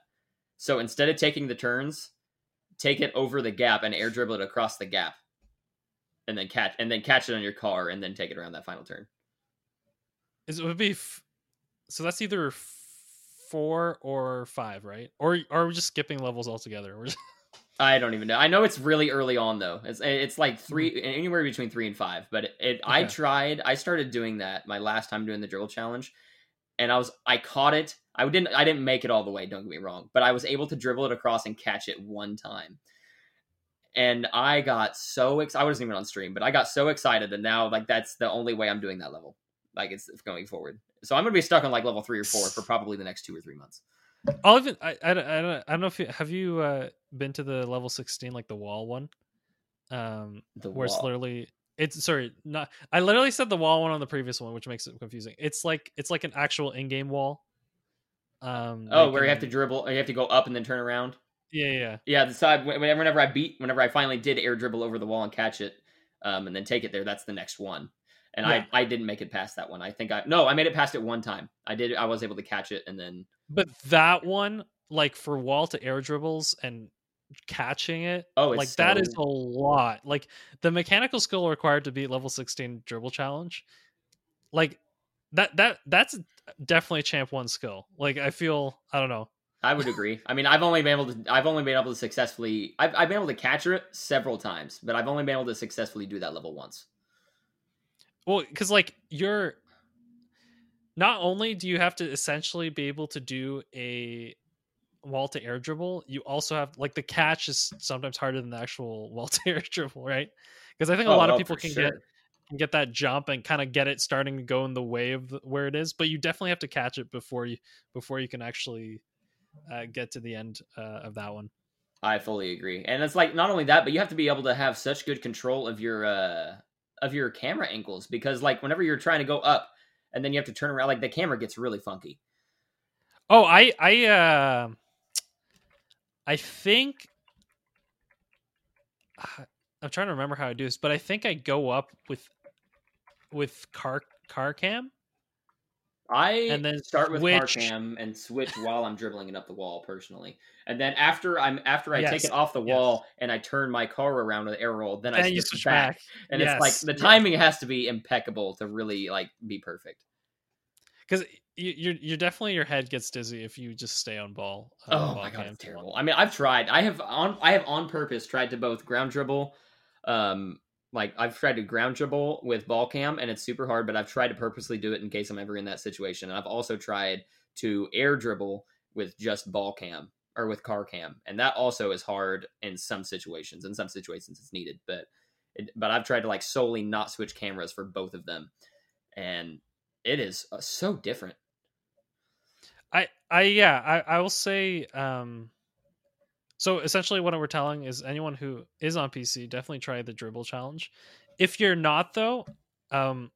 So instead of taking the turns, take it over the gap and air dribble it across the gap, and then catch and then catch it on your car, and then take it around that final turn. Is it would be f- so that's either f- four or five, right? Or, or are we just skipping levels altogether? Just, I don't even know. I know it's really early on though. It's it's like hmm. three anywhere between three and five. But it, it I tried. I started doing that my last time doing the dribble challenge, and I was I caught it. I didn't I didn't make it all the way. Don't get me wrong, but I was able to dribble it across and catch it one time. And I got so ex- I wasn't even on stream, but I got so excited, and now like that's the only way I'm doing that level. Like it's going forward. So I'm gonna be stuck on like level three or four for probably the next two or three months. I'll even I, I, don't- I don't I don't know if you have you uh, been to the level 16 like the wall one, um, The where it's literally it's sorry not I literally said the wall one on the previous one, which makes it confusing. It's like it's like an actual in-game wall. Um, Oh, where you have to dribble, you have to go up and then turn around. yeah yeah Yeah, the side whenever whenever I beat whenever I finally did air dribble over the wall and catch it, um, and then take it there, that's the next one. And Yeah. I I didn't make it past that one. I think I no, I made it past it one time. I did I was able to catch it and then but that one like for wall to air dribbles and catching it Oh, it's like that is a lot like the mechanical skill required to beat level 16 dribble challenge like that that that's definitely champ one skill like i feel i don't know I would agree. I mean, I've only been able to I've only been able to successfully I've I've been able to catch it several times, but I've only been able to successfully do that level once. Well because like you're not only do you have to essentially be able to do a wall to air dribble you also have like the catch is sometimes harder than the actual wall to air dribble right because i think a Oh, lot of oh, people can sure. get can get that jump and kind of get it starting to go in the way of the, where it is but you definitely have to catch it before you before you can actually uh, get to the end uh, of that one I fully agree. And it's like not only that, but you have to be able to have such good control of your uh of your camera angles because like whenever you're trying to go up and then you have to turn around like the camera gets really funky. oh i i uh i think i'm trying to remember how i do this but i think i go up with with car car cam I And then start with car switch. cam and switch while I'm dribbling it up the wall personally, and then after I'm after I take it off the yes. wall and I turn my car around with air roll, then I and switch back, back. and it's like Yes, the yes. timing has to be impeccable to really like be perfect. because you, you're you're definitely your head gets dizzy if you just stay on ball. uh, Oh ball my god, terrible. I mean, I've tried. I have on. I have on purpose tried to both ground dribble, um, like I've tried to ground dribble with ball cam, and it's super hard. But I've tried to purposely do it in case I'm ever in that situation. And I've also tried to air dribble with just ball cam or with car cam, and that also is hard in some situations. In some situations, it's needed, but it, but I've tried to like solely not switch cameras for both of them, and it is uh, so different. I I yeah I I will say um so essentially what we're telling is anyone who is on PC definitely try the dribble challenge. If you're not though, um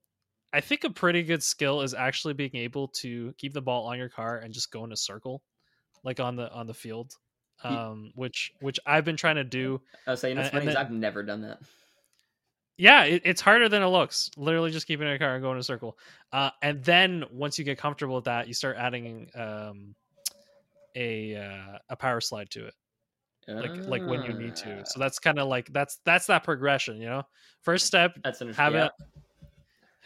I think a pretty good skill is actually being able to keep the ball on your car and just go in a circle like on the on the field. Um which which I've been trying to do. I was saying it's funny then- I've never done that. Yeah, it, it's harder than it looks. Literally just keeping your car and going in a circle. Uh and then once you get comfortable with that, you start adding um a uh, a power slide to it. Like like when you need to. So Ah, that's kind of like that's that's that progression, you know. First step, that's an have yeah. it.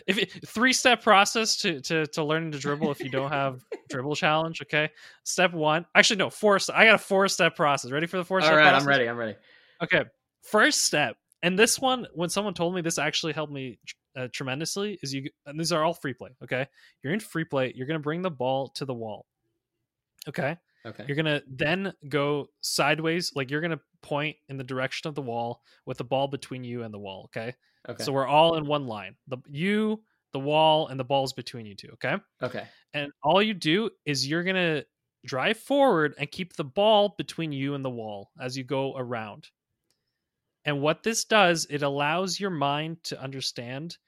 If it, three step process to to to learning to dribble if you don't have dribble challenge, okay. Step one, actually no, four. I got a four step process. Ready for the four All step right, process? I'm ready. I'm ready. Okay, first step, and this one, when someone told me this actually helped me uh, tremendously, is you. And these are all free play. Okay, you're in free play. You're gonna bring the ball to the wall. Okay, Okay. you're gonna then go sideways, like you're gonna point in the direction of the wall with the ball between you and the wall. Okay, Okay. so we're all in one line. The you, the wall, and the ball's between you two. Okay, okay. and all you do is you're gonna drive forward and keep the ball between you and the wall as you go around. And what this does, it allows your mind to understand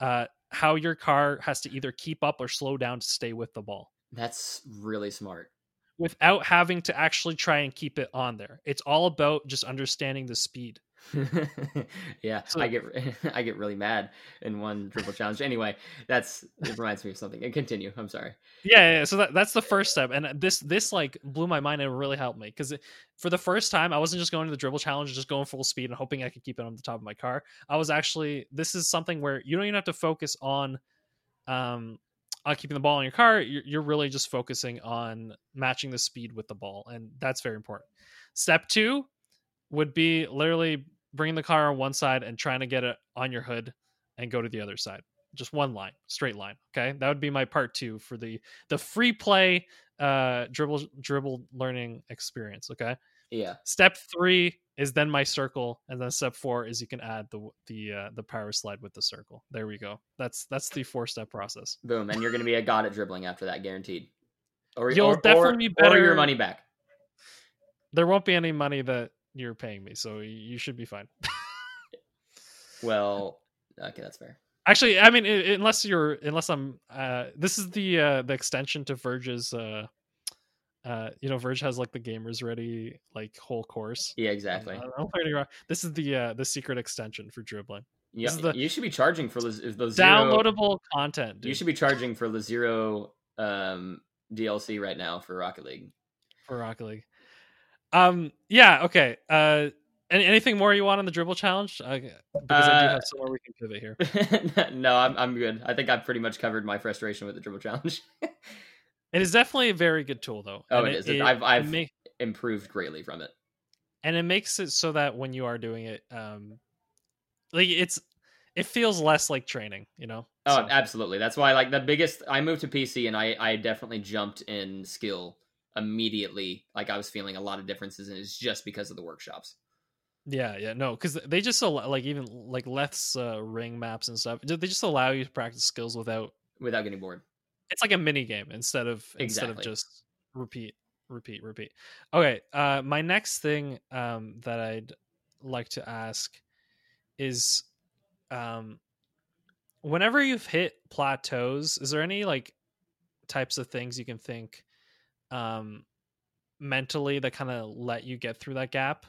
uh, how your car has to either keep up or slow down to stay with the ball That's really smart. Without having to actually try and keep it on there. It's all about just understanding the speed. yeah, So- I get I get really mad in one dribble challenge. Anyway, that's it reminds me of something. And continue. I'm sorry. Yeah, yeah, yeah. so that, that's the first step, and this this like blew my mind and really helped me because for the first time I wasn't just going to the dribble challenge, just going full speed and hoping I could keep it on the top of my car. I was actually this is something where you don't even have to focus on um on keeping the ball in your car. You're, you're really just focusing on matching the speed with the ball, and that's very important. Step two would be literally bringing the car on one side and trying to get it on your hood and go to the other side just one line straight line okay that would be my part two for the the free play uh dribble dribble learning experience okay Yeah. step three is then my circle and then step four is you can add the the uh, the power slide with the circle there we go that's that's the four step process Boom. And you're gonna be a god at dribbling after that, guaranteed. Or You'll or, definitely or, be or your money back. there won't be any money that you're paying me so you should be fine Well, okay, that's fair. actually i mean unless you're unless i'm uh this is the uh the extension to Virge's uh uh you know Virge has like the gamers ready like whole course Yeah, exactly. I'm- I'm learning wrong. This is the uh, the secret extension for dribbling. Yeah, the- you should be charging for the, the zero. Downloadable content. You should be charging for the zero um, DLC right now for Rocket League. for Rocket League. Um. Yeah. Okay. Uh. Any, anything more you want on the dribble challenge? Uh, because I do Uh, have somewhere we can pivot here. no, I'm I'm good. I think I've pretty much covered my frustration with the dribble challenge. It is definitely a very good tool, though. Oh, and it is. It- I've- I've- ma- Improved greatly from it. and it makes it so that when you are doing it, um, like it's it feels less like training. You know. Oh, So- absolutely. That's why like the biggest I moved to PC and I I definitely jumped in skill immediately. Like I was feeling a lot of differences and it's just because of the workshops. Yeah, yeah, no, because they just allow, like even like Leth's uh, ring maps and stuff. They just allow you to practice skills without Without getting bored. It's like a mini game instead of instead of just repeat repeat repeat. Okay uh my next thing um that i'd like to ask is um whenever you've hit plateaus is there any like types of things you can think um mentally that kind of let you get through that gap?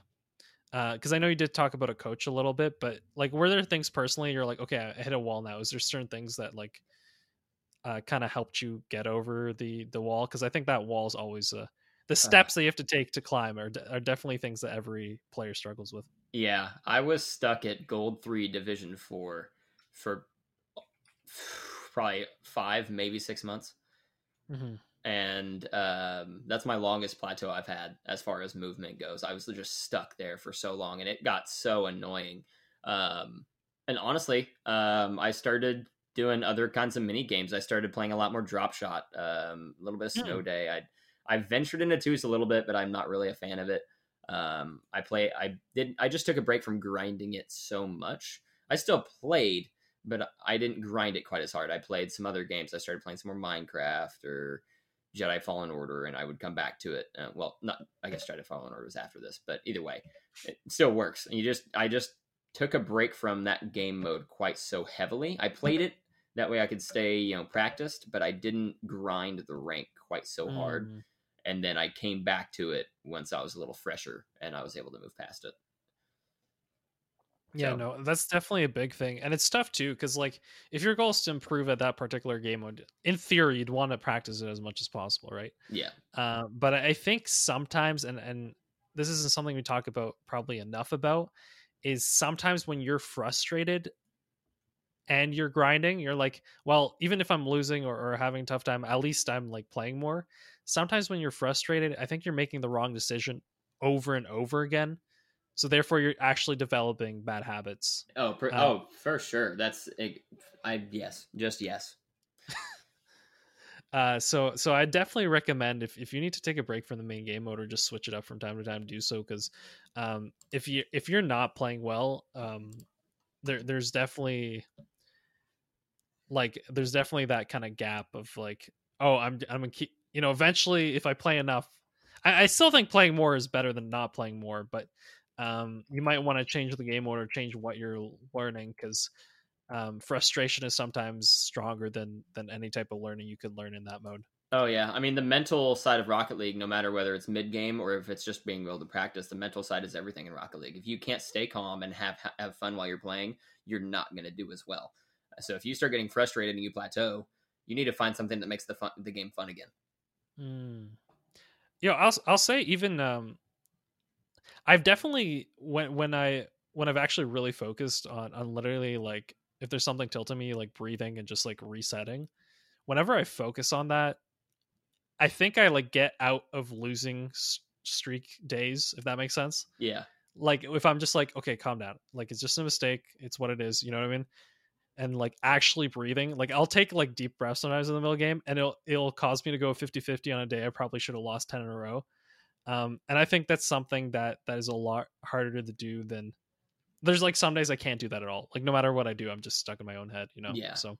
Because I know you did talk about a coach a little bit, but like, were there things personally you're like, okay, I hit a wall now? Is there certain things that like uh, kind of helped you get over the the wall? Because I think that wall is always uh, the steps that you have to take to climb are, de- are definitely things that every player struggles with. Yeah, I was stuck at Gold Three Division Four for probably five, maybe six months, Mm-hmm. and um, that's my longest plateau I've had as far as movement goes. I was just stuck there for so long, and it got so annoying. Um, and honestly, um, I started doing other kinds of mini games. I started playing a lot more drop shot, um, a little bit of snow Hmm. day. I I ventured into twos a little bit, but I'm not really a fan of it. Um, I play. I did. I just took a break from grinding it so much. I still played, but I didn't grind it quite as hard. I played some other games. I started playing some more Minecraft or Jedi Fallen Order, and I would come back to it. Uh, well, not. I guess Jedi Fallen Order was after this, but either way, it still works. And you just. I just took a break from that game mode quite so heavily. I played it that way I could stay, you know, practiced, but I didn't grind the rank quite so hard Mm. and then I came back to it once I was a little fresher and I was able to move past it. Yeah, So- no, that's definitely a big thing, and it's tough too because like if your goal is to improve at that particular game mode, in theory you'd want to practice it as much as possible, right? Yeah. Uh, but I think sometimes, and and this isn't something we talk about probably enough about, is sometimes when you're frustrated and you're grinding, you're like, well, even if I'm losing or, or having a tough time, at least I'm like playing more. Sometimes when you're frustrated, I think you're making the wrong decision over and over again. So therefore, you're actually developing bad habits. Oh, per, Um, oh, for sure. That's I yes, just yes. Uh, so so I definitely recommend if, if you need to take a break from the main game mode or just switch it up from time to time, do so because um, if you if you're not playing well, um, there there's definitely like there's definitely that kind of gap of like oh I'm I'm gonna keep you know eventually if I play enough, I, I still think playing more is better than not playing more, but um, you might want to change the game mode or change what you're learning because um, frustration is sometimes stronger than than any type of learning you could learn in that mode. Oh yeah, I mean the mental side of Rocket League, no matter whether it's mid game or if it's just being able to practice, the mental side is everything in Rocket League. If you can't stay calm and have have fun while you're playing, you're not going to do as well. So if you start getting frustrated and you plateau, you need to find something that makes the fun the game fun again. Mm. Yeah, I'll I'll say even um, I've definitely when when I when I've actually really focused on on literally like if there's something tilting me like breathing and just like resetting, whenever I focus on that, I think I like get out of losing streak days if that makes sense. Yeah. like if i'm just like okay calm down like it's just a mistake it's what it is you know what i mean and like actually breathing like i'll take like deep breaths sometimes in the middle the game and it'll it'll cause me to go 50-50 on a day i probably should have lost 10 in a row um and i think that's something that that is a lot harder to do than there's like some days i can't do that at all like no matter what i do i'm just stuck in my own head you know Yeah. so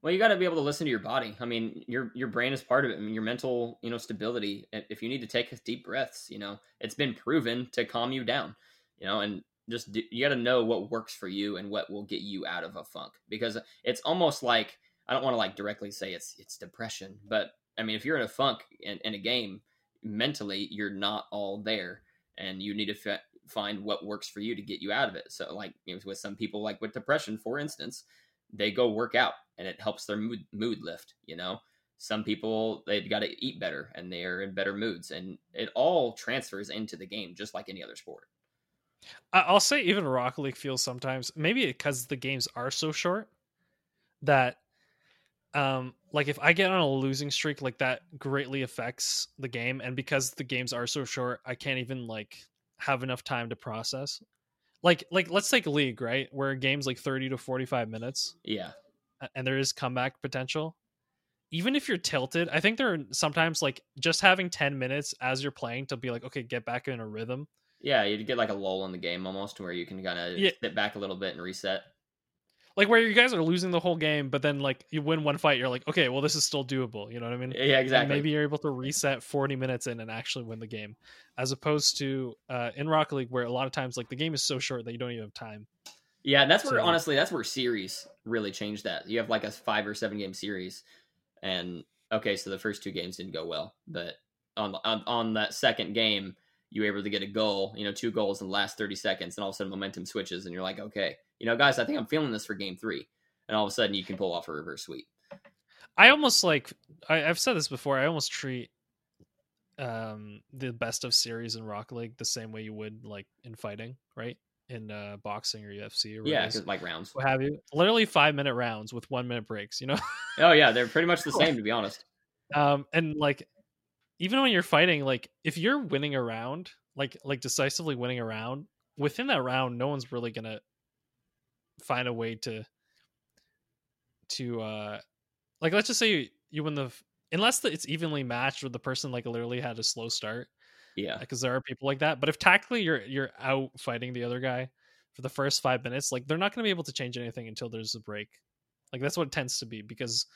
Well, you got to be able to listen to your body. I mean, your your brain is part of it. I mean, your mental, you know, stability. If you need to take deep breaths, you know, it's been proven to calm you down. You know, and just do, you got to know what works for you and what will get you out of a funk because it's almost like I don't want to like directly say it's it's depression, but I mean, if you're in a funk in, in a game, mentally you're not all there, and you need to f- find what works for you to get you out of it. So, like you know, with some people, like with depression, for instance, they go work out and it helps their mood mood lift you know some people they've got to eat better and they're in better moods and it all transfers into the game just like any other sport I'll say even Rocket League feels sometimes maybe because the games are so short that um like if I get on a losing streak like that greatly affects the game and because the games are so short I can't even like have enough time to process. Like like let's take League, right? Where a game's like 30 to 45 minutes yeah and there is comeback potential. Even if you're tilted, I think there are sometimes like just having 10 minutes as you're playing to be like okay, get back in a rhythm yeah you'd get like a lull in the game almost where you can kind of Yeah. sit back a little bit and reset like where you guys are losing the whole game, but then like you win one fight, you're like, okay, well this is still doable. You know what I mean? yeah And exactly maybe you're able to reset 40 minutes in and actually win the game, as opposed to uh, in Rocket League where a lot of times like the game is so short that you don't even have time. Yeah, that's where So- honestly that's where series really changed that. You have like a five or seven game series, and okay, so the first two games didn't go well, but on on, on that second game, you were able to get a goal, you know, two goals in the last thirty seconds, and all of a sudden momentum switches, and you're like, okay, you know, guys, I think I'm feeling this for game three, and all of a sudden you can pull off a reverse sweep. I almost like I, I've said this before. I almost treat um the best of series in Rock League the same way you would like in fighting, right? In uh boxing or UFC or Yeah, like rounds. what have you. Literally five minute rounds with one minute breaks. You know. Oh yeah, they're pretty much the same to be honest. um and like even when you're fighting like if you're winning a round like like decisively winning a round within that round no one's really gonna find a way to to uh like let's just say you, you win the unless the, it's evenly matched or the person like literally had a slow start Yeah. because there are people like that but if tactically you're you're out fighting the other guy for the first five minutes like they're not going to be able to change anything until there's a break like that's what it tends to be because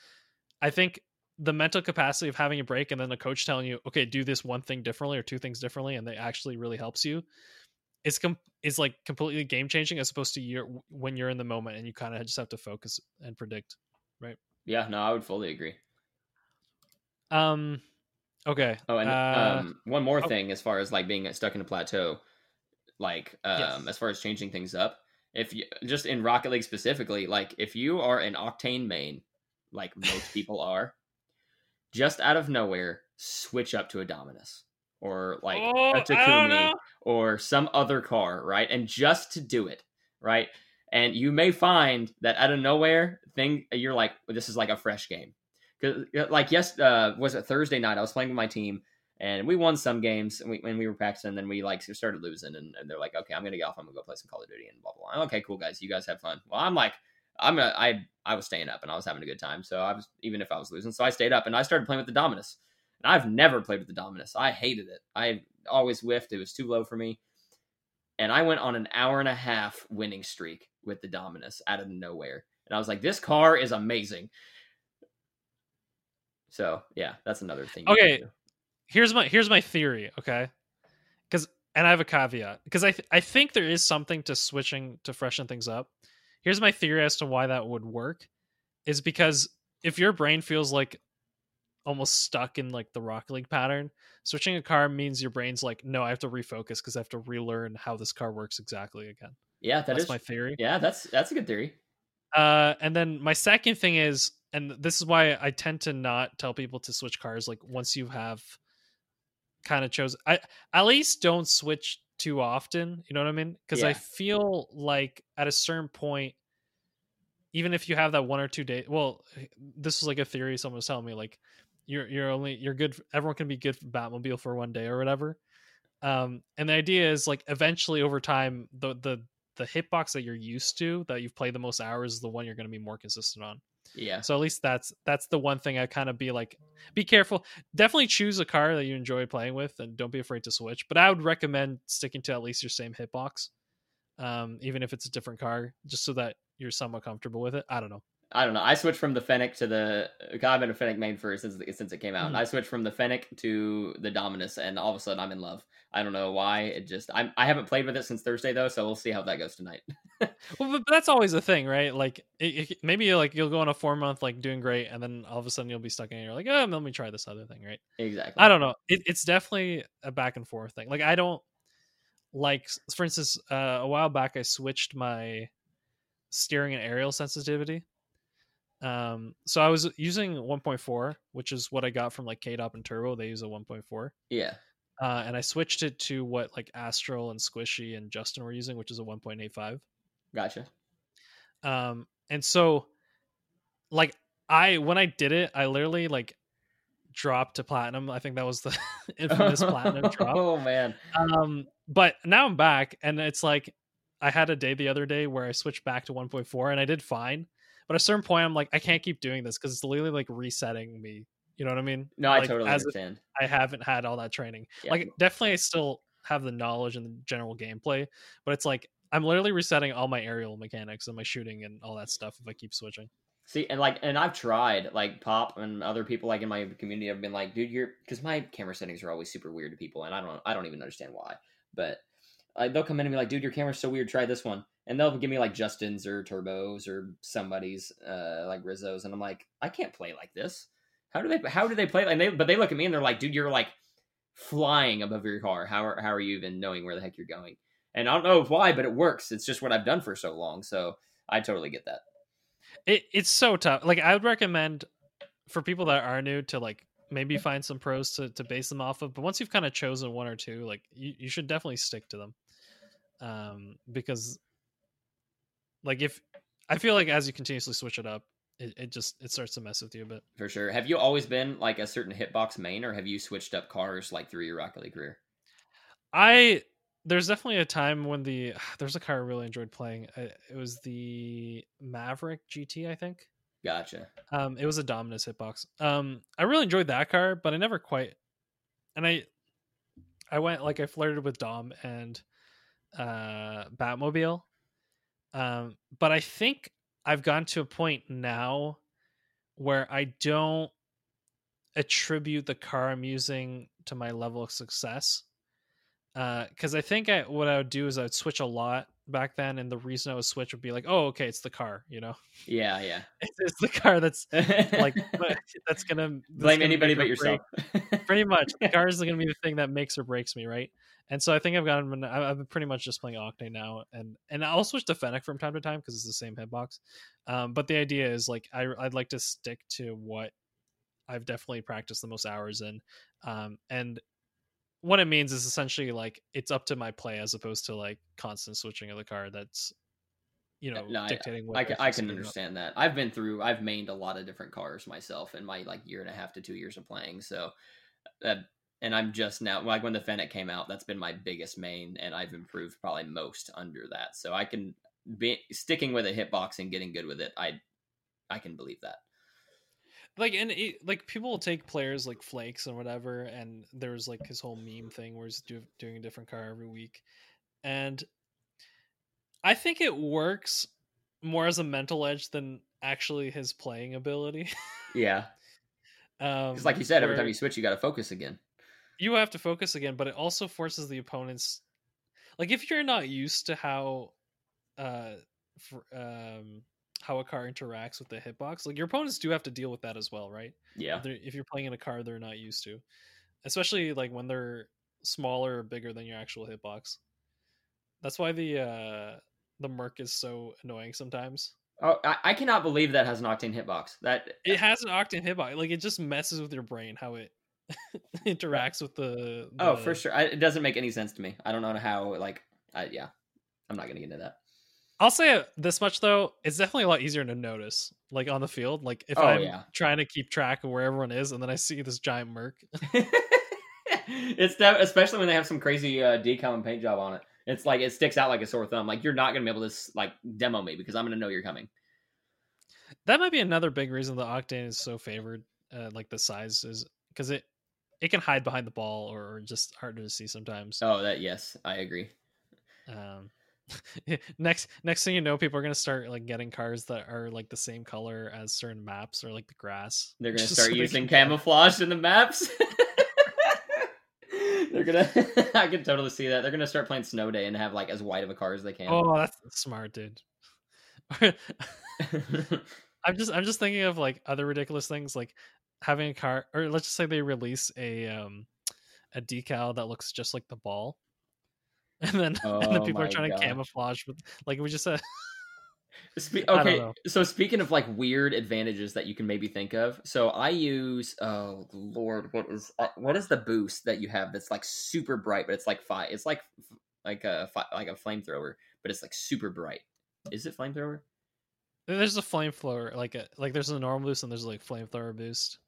i think the mental capacity of having a break and then the coach telling you okay do this one thing differently or two things differently and that actually really helps you is com- is like completely game changing as opposed to you're when you're in the moment and you kind of just have to focus and predict right? Yeah, no, I would fully agree. um okay Oh, and uh, um, one more oh. thing, as far as like being stuck in a plateau, like um, Yes. as far as changing things up, if you just in Rocket League specifically, like if you are an Octane main, like most people are, just out of nowhere, switch up to a Dominus or like Oh, a Takumi or some other car, right? And just to do it, right? And you may find that out of nowhere, thing you're like, this is like a fresh game. Because like yes, uh, was it Thursday night? I was playing with my team, and we won some games, and we, when we were practicing, then we like started losing, and, and they're like, okay, I'm gonna get off. I'm gonna go play some Call of Duty and blah blah blah. Okay, cool guys, you guys have fun. Well, I'm like, I'm gonna, I I was staying up and I was having a good time, so I was even if I was losing, so I stayed up and I started playing with the Dominus. And I've never played with the Dominus. I hated it. I always whiffed. It was too low for me. And I went on an hour and a half winning streak with the Dominus out of nowhere. And I was like, this car is amazing. So yeah, that's another thing. Okay. here's my here's my theory okay because and i have a caveat because I, th- I think there is something to switching to freshen things up here's my theory as to why that would work is because if your brain feels like almost stuck in like the rock league pattern switching a car means your brain's like no i have to refocus because i have to relearn how this car works exactly again Yeah, that that's is- my theory Yeah, that's that's a good theory. uh, and then my second thing is, and this is why I tend to not tell people to switch cars. Like once you have kind of chosen, I at least don't switch too often. You know what I mean? Because I feel like at a certain point, even if you have that one or two days, well, this was like a theory someone was telling me. Like you're you're only you're good. Everyone can be good for Batmobile for one day or whatever. Um, and the idea is like eventually over time, the the the hitbox that you're used to that you've played the most hours is the one you're going to be more consistent on. Yeah. So at least that's that's the one thing I kind of be like, be careful. Definitely choose a car that you enjoy playing with, and don't be afraid to switch. But I would recommend sticking to at least your same hitbox, um, even if it's a different car, just so that you're somewhat comfortable with it. I don't know. I don't know. I switched from the Fennec to the. I've been a Fennec main for since since it came out. Mhm. I switched from the Fennec to the Dominus, and all of a sudden I'm in love. I don't know why. It just I'm I haven't played with it since Thursday though, so we'll see how that goes tonight. Well, but that's always a thing, right? Like it, it- maybe like you'll go on a four month like doing great, and then all of a sudden you'll be stuck in. it. You're like, oh, let me try this other thing, right? exactly. I don't know. It, it's definitely a back and forth thing. Like I don't like, for instance, uh, a while back I switched my steering and aerial sensitivity. Um, so I was using 1.4, which is what I got from like Kaydop and Turbo. They use a 1.4, Yeah. uh, and I switched it to what like Aztral and Squishy and Justin were using, which is a 1.85 Gotcha. um and so like i when i did it i literally like dropped to platinum i think that was the infamous platinum drop Oh man. um but now i'm back and it's like i had a day the other day where i switched back to 1.4 and i did fine but at a certain point i'm like i can't keep doing this because it's literally like resetting me you know what i mean No, I totally understand. i haven't had all that training Yeah. like definitely i still have the knowledge and the general gameplay but it's like i'm literally resetting all my aerial mechanics and my shooting and all that stuff if i keep switching See, and like, and I've tried, like, Pop and other people, like in my community, have been like, dude, you're, because my camera settings are always super weird to people, and I don't, I don't even understand why. But like, they'll come in and be like, dude, your camera's so weird. Try this one, and they'll give me like Justin's or Turbos or somebody's, uh, like Rizzo's, and I'm like, I can't play like this. How do they, how do they play? And they, but they look at me and they're like, dude, you're like flying above your car. How are, how are you even knowing where the heck you're going? And I don't know why, but it works. It's just what I've done for so long, so I totally get that. it, it's so tough like i would recommend for people that are new to like maybe find some pros to, to base them off of but once you've kind of chosen one or two like you, you should definitely stick to them um because like if i feel like as you continuously switch it up it, it just it starts to mess with you a bit For sure. Have you always been like a certain hitbox main, or have you switched up cars like through your Rocket League career? i there's definitely a time when the there's a car i really enjoyed playing it was the maverick gt i think Gotcha. Um, it was a Dominus hitbox. Um, I really enjoyed that car, but I never quite. And I, I went like I flirted with Dom and uh Batmobile. Um, but I think I've gotten to a point now where I don't attribute the car I'm using to my level of success. Because I think I, what I would do is I would switch a lot back then, and the reason I would switch would be like, oh, okay, it's the car, you know, Yeah, yeah. it's, it's the car that's like that's gonna that's blame gonna anybody but yourself. Pretty much, the car is gonna be the thing that makes or breaks me, right? And so I think I've gotten I- I've been pretty much just playing Octane now, and and I'll switch to Fennec from time to time because it's the same hitbox. Um, but the idea is like I I'd like to stick to what I've definitely practiced the most hours in, um, and what it means is essentially like it's up to my play as opposed to like constant switching of the car. That's you know No, I- dictating what I can, I can speed up. understand that. I've been through, I've mained a lot of different cars myself in my like year and a half to two years of playing. So, uh, and I'm just now, like when the Fennec came out, that's been my biggest main, and I've improved probably most under that. So I can be sticking with a hitbox and getting good with it. I, I can believe that. like and it, like people will take players like flakes and whatever and there's like his whole meme thing where he's do, doing a different car every week and i think it works more as a mental edge than actually his playing ability Yeah, um because like you said, every time you switch, you got to focus again. You have to focus again but it also forces the opponents like if you're not used to how uh for, um how a car interacts with the hitbox like your opponents do have to deal with that as well right? Yeah, if, if you're playing in a car they're not used to especially like when they're smaller or bigger than your actual hitbox. That's why the uh the merc is so annoying sometimes. Oh, I, I cannot believe that has an octane hitbox. That it has an octane hitbox like it just messes with your brain how it interacts with the, oh, for sure, I, it doesn't make any sense to me. I don't know how. Like, I, yeah, I'm not gonna get into that. i'll say this much though it's definitely a lot easier to notice like on the field like if Oh, i'm yeah. trying to keep track of where everyone is and then i see this giant merc it's that, especially when they have some crazy uh, decal and paint job on it. It's like it sticks out like a sore thumb. Like you're not gonna be able to like demo me because I'm gonna know you're coming. that might be another big reason the octane is so favored uh, like the size is because it it can hide behind the ball or, just harder to see sometimes Oh, that yes, I agree. um next next thing you know people are going to start like getting cars that are like the same color as certain maps or like the grass They're gonna start using camouflage in the maps. They're gonna. I can totally see that. They're gonna start playing Snow Day and have like as white of a car as they can. oh that's smart dude i'm just i'm just thinking of like other ridiculous things like having a car or let's just say they release a um a decal that looks just like the ball and then and then Oh people are trying gosh. to camouflage with like we just said Spe- okay, so speaking of like weird advantages that you can maybe think of, so I use oh lord, what is uh, what is the boost that you have that's like super bright, but it's like five, it's like like a like a flamethrower, but it's like super bright. Is it flamethrower? there's a flamethrower like a like there's a normal boost and there's like flamethrower boost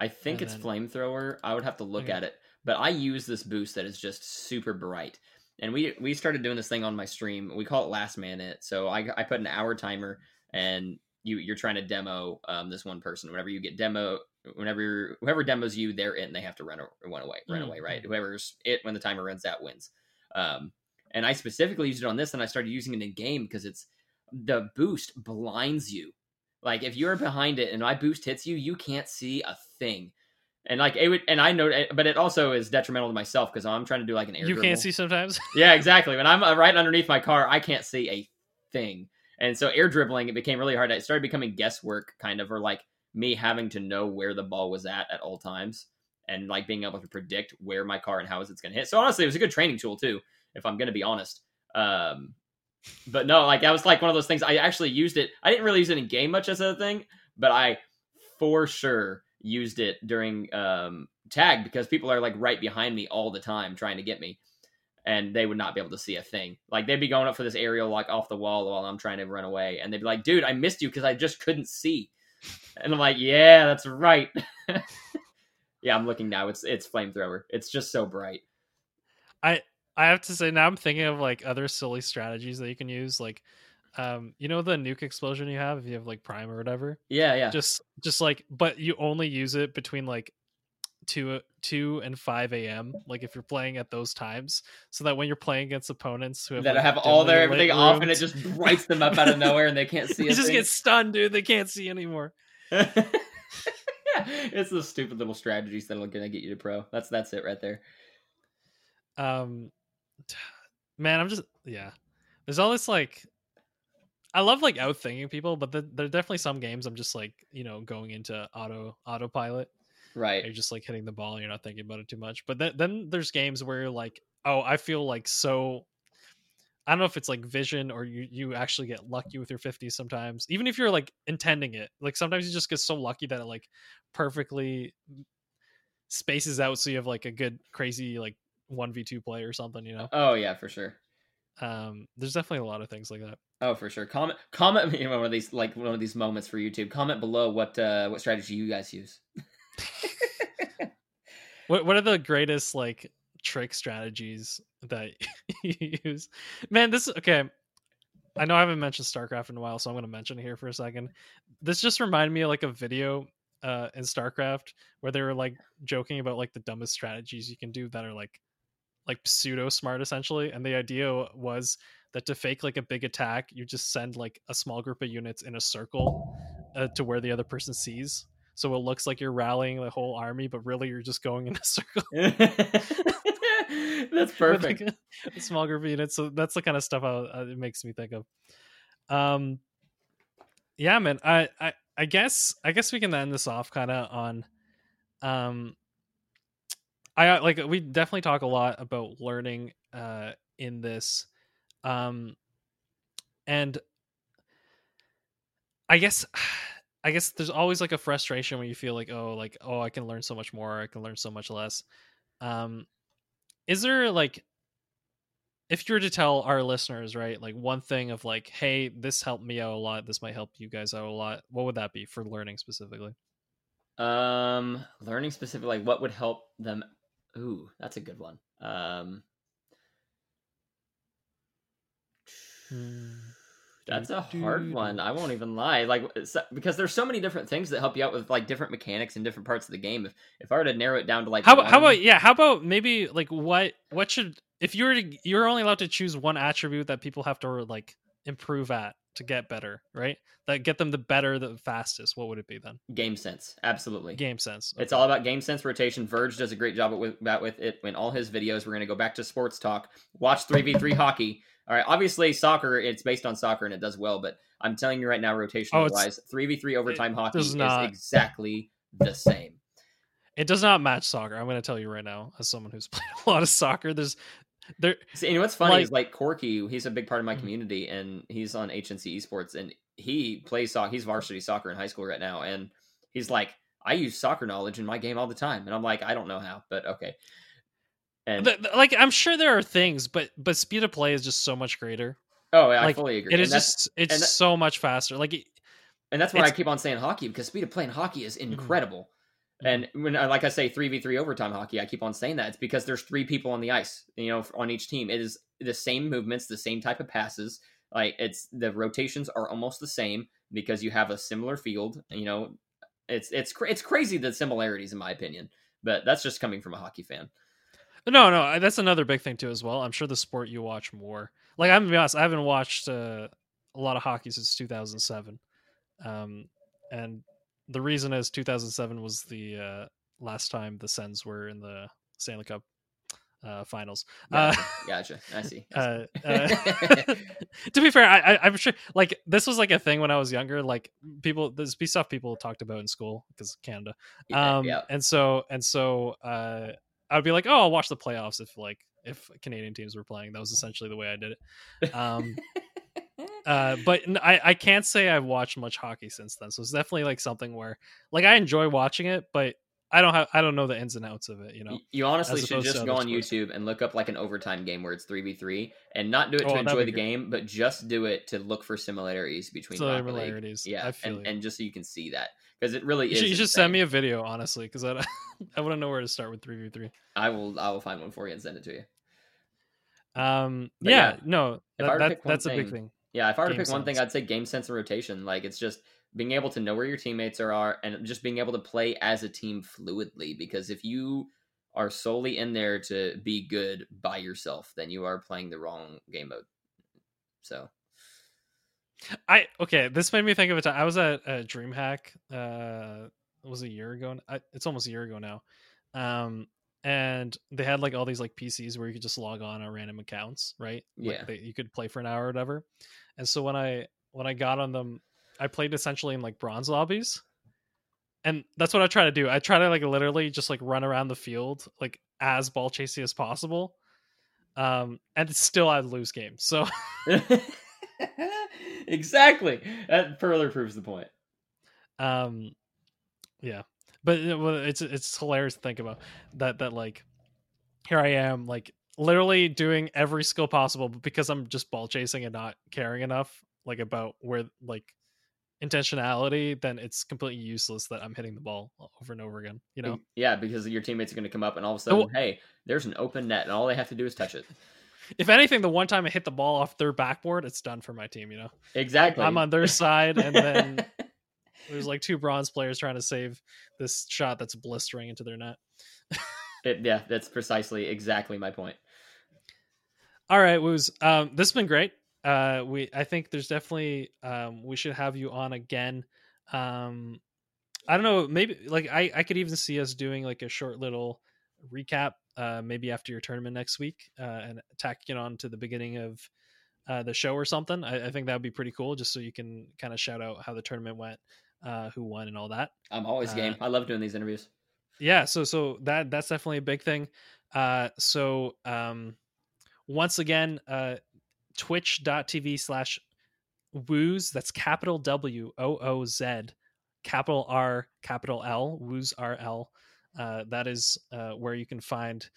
I think And it's then- flamethrower. I would have to look Okay. at it, but I use this boost that is just super bright. And we we started doing this thing on my stream. We call it last man it. So I I put an hour timer, and you you're trying to demo um this one person. Whenever you get demo, whenever you're, whoever demos you, they're it, and they have to run run away, run Mm, away, right? mm. Whoever's it when the timer runs out wins. Um, and I specifically used it on this, and I started using it in game because it's the boost blinds you. Like if you're behind it and my boost hits you, you can't see a thing. And like it would, and I know, but it also is detrimental to myself because I'm trying to do like an air. you dribble. can't see sometimes Yeah, exactly. When I'm uh, right underneath my car, I can't see a thing. And so air dribbling, it became really hard. It started becoming guesswork, kind of, or like me having to know where the ball was at at all times, and like being able to predict where my car and how is it's going to hit. So honestly, it was a good training tool too, if I'm going to be honest. Um, but no, like that was like one of those things. I actually used it. I didn't really use it in game much as a thing, but I for sure used it during um, tag because people are like right behind me all the time trying to get me, and they would not be able to see a thing. Like they'd be going up for this aerial like off the wall while I'm trying to run away, and they'd be like, "Dude, I missed you because I just couldn't see." And I'm like, "Yeah, that's right." yeah, I'm looking now. It's it's flamethrower. It's just so bright. I I have to say now I'm thinking of like other silly strategies that you can use, like um, you know the nuke explosion you have if you have like prime or whatever. Yeah, yeah. Just just like, but you only use it between like two two and five a.m. Like if you're playing at those times, so that when you're playing against opponents who have that like, have all their everything off and it just brights them up out of nowhere and they can't see. you just thing. get stunned, dude. They can't see anymore. yeah, it's the stupid little strategies that are gonna get you to pro. That's that's it right there. um man i'm just yeah there's all this like i love like outthinking people but the, there are definitely some games i'm just like you know going into auto autopilot Right. you're just like hitting the ball and you're not thinking about it too much but then, then there's games where you're like oh i feel like so i don't know if it's like vision or you you actually get lucky with your 50s sometimes even if you're like intending it like sometimes you just get so lucky that it like perfectly spaces out so you have like a good crazy like 1v2 play or something you know Oh yeah, for sure. Um there's definitely a lot of things like that Oh, for sure. Comment comment know, one of these like one of these moments for YouTube. Comment below what uh what strategy you guys use. what what are the greatest like trick strategies that you use man this okay i know i haven't mentioned starcraft in a while so i'm going to mention it here for a second this just reminded me of like a video uh in starcraft where they were like joking about like the dumbest strategies you can do that are like like pseudo smart essentially and the idea was that to fake like a big attack you just send like a small group of units in a circle uh, to where the other person sees. So it looks like you're rallying the whole army but really you're just going in a circle. That's perfect. like, a, a small group of units. So that's the kind of stuff I, uh, it makes me think of. Um yeah man I, I i guess i guess we can end this off kind of on um i uh, like we definitely talk a lot about learning uh in this um and i guess i guess there's always like a frustration when you feel like oh like oh i can learn so much more i can learn so much less um is there like if you were to tell our listeners right like one thing of like hey this helped me out a lot this might help you guys out a lot what would that be for learning specifically Um, learning specifically, like what would help them? Ooh, that's a good one. Um, that's a hard one. I won't even lie. Like because there's so many different things that help you out with like different mechanics and different parts of the game. If if I were to narrow it down to like how, about- how about yeah how about maybe like what what should if you were to you're only allowed to choose one attribute that people have to like improve at to get better right that get them the better the fastest what would it be then game sense, absolutely. game sense It's all about game sense rotation. Virge does a great job with about with it in all his videos. We're going to go back to sports talk. Watch three v three hockey. All right, obviously soccer. It's based on soccer and it does well. But I'm telling you right now, rotational Oh, wise, three v three overtime hockey is not- exactly the same. it does not match soccer i'm going to tell you right now as someone who's played a lot of soccer there's there See, and what's funny Like- is like Corky, he's a big part of my Mhm. community, and he's on HNC Esports, and he plays soccer. He's varsity soccer in high school right now, and he's like, I use soccer knowledge in my game all the time, and I'm like, I don't know how, but okay. And like i'm sure there are things but but speed of play is just so much greater oh, yeah, I fully agree. it is just it's that- so much faster like it, and that's why I keep on saying hockey because speed of play in hockey is Mhm. incredible. And when like I say three v three overtime hockey, I keep on saying that it's because there's three people on the ice, you know, on each team. It is the same movements, the same type of passes. Like it's the rotations are almost the same because you have a similar field. You know, it's it's it's crazy the similarities in my opinion, but that's just coming from a hockey fan. no no that's another big thing too as well i'm sure the sport you watch more like i'm gonna be honest i haven't watched uh, a lot of hockey since 2007 um and the reason is 2007 was the uh last time the sens were in the stanley cup uh finals uh Gotcha, gotcha. I see. I uh, see. uh, to be fair, I, I, I'm sure like this was like a thing when I was younger. Like people, this be stuff people talked about in school because Canada. Yeah, Um, yeah. and so and so, uh, I'd be like, oh, I'll watch the playoffs if like if Canadian teams were playing. That was essentially the way I did it. Um, uh, but I can't say I've watched much hockey since then. So it's definitely like something where like I enjoy watching it, but I don't have I don't know the ins and outs of it. You know, You honestly should just go on. YouTube and look up like an overtime game where it's three v three, and not do it Oh, to that'd enjoy the great. game, but just do it to look for similarities between similarities. Yeah, I and, and just so you can see that because it really You is. should, you should send me a video, honestly, because I I wouldn't know where to start with three v three. I will. I will find one for you and send it to you. Um, yeah, yeah, no, that, that that's a big thing- thing. Yeah, if I were to pick one thing. I'd say game sense and rotation. Like it's just being able to know where your teammates are, are and just being able to play as a team fluidly. Because if you are solely in there to be good by yourself, then you are playing the wrong game mode. So I okay. This made me think of a time. I was at uh, DreamHack. Uh, it was a year ago. I, it's almost a year ago now. Um, and they had like all these like PCs where you could just log on on random accounts, right? Like, Yeah. they, you could play for an hour or whatever. And so when I when I got on them, I played essentially in like bronze lobbies. And that's what I try to do. I try to like literally just like run around the field like as ball chasing as possible. Um, and still I'd lose games. So exactly, that further proves the point. um yeah but it's it's hilarious to think about that that like here i am like literally doing every skill possible but because i'm just ball chasing and not caring enough like about where like intentionality then it's completely useless that i'm hitting the ball over and over again you know Yeah, because your teammates are going to come up and all of a sudden, Well- hey, there's an open net, and all they have to do is touch it. if anything the one time i hit the ball off their backboard it's done for my team you know Exactly. i'm on their side and then there's like two bronze players trying to save this shot that's blistering into their net It- yeah, that's precisely exactly my point. All right, Woos. Um, this has been great. Uh, we I think there's definitely um, we should have you on again. Um, I don't know, maybe like I I could even see us doing like a short little recap, uh, maybe after your tournament next week, uh, and tacking it on to the beginning of uh, the show or something. I, I think that would be pretty cool, just so you can kind of shout out how the tournament went, uh, who won, and all that I'm always game. Uh, I love doing these interviews. yeah so so that that's definitely a big thing uh so um once again uh twitch.tv slash woos that's capital w o o z capital r capital l woos r l uh that is uh where you can find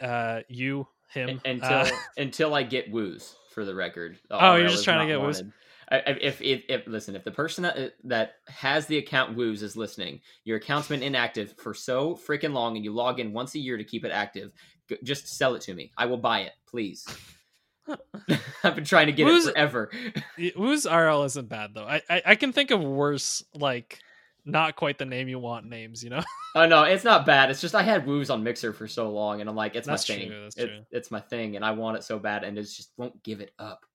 uh you him until uh, until I get woos for the record. The Oh, you're just trying to get wanted. If, if if listen, if the person that that has the account woos is listening, your account's been inactive for so freaking long, and you log in once a year to keep it active. Just sell it to me. I will buy it, please. I've been trying to get Woos- it forever. woos rl isn't bad though I, I i can think of worse like not quite the name you want names you know Oh no, it's not bad. It's just I had woos on Mixer for so long, and I'm like, it's That's my true, thing. that's It- true. It's my thing, and I want it so bad, and it just won't give it up.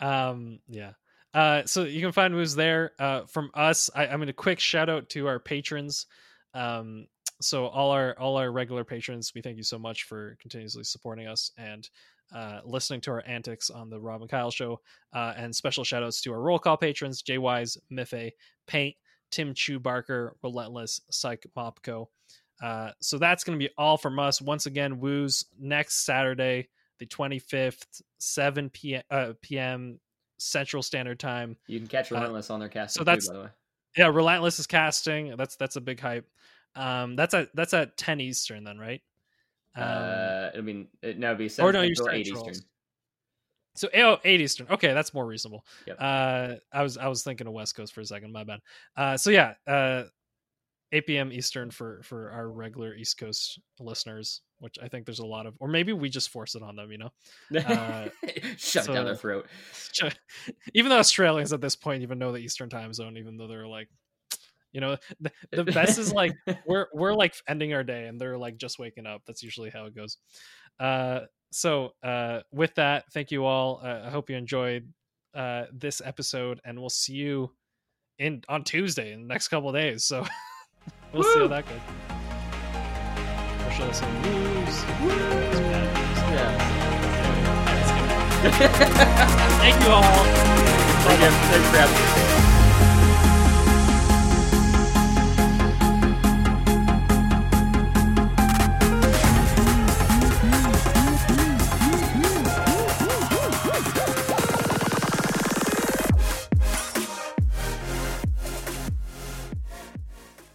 Um yeah. Uh so you can find moves there uh from us. I, i'm gonna quick shout out to our patrons. Um so all our all our regular patrons we thank you so much for continuously supporting us and uh listening to our antics on the rob and kyle show. Uh and special shout outs to our roll call patrons jay wise miffy paint tim chu barker relentless psych mopco. Uh so that's gonna be all from us. Once again woos next saturday the 25th 7 p.m uh, p.m central standard time You can catch Uh, Relentless on their cast. so too, that's- by the way. yeah relentless is casting that's that's a big hype um that's at that's at 10 eastern then right um, uh, I mean, it, no, it'd be or no, you're Central, eight Eastern. so oh, 8 eastern okay that's more reasonable Yep. uh i was i was thinking of west coast for a second my bad uh so yeah uh 8 p.m eastern for for our regular east coast listeners which i think there's a lot of or maybe we just force it on them you know? Uh, Shove it down their throat. even though australians at this point even know the eastern time zone even though they're like you know the, the best is like we're we're like ending our day and they're like just waking up. That's usually how it goes. Uh so uh with that thank you all. Uh, i hope you enjoyed uh this episode and we'll see you in on tuesday in the next couple of days. So we'll see how that goes or should i say woos? Woos, bad yeah. news. thank you all Thank you. Thanks for having me.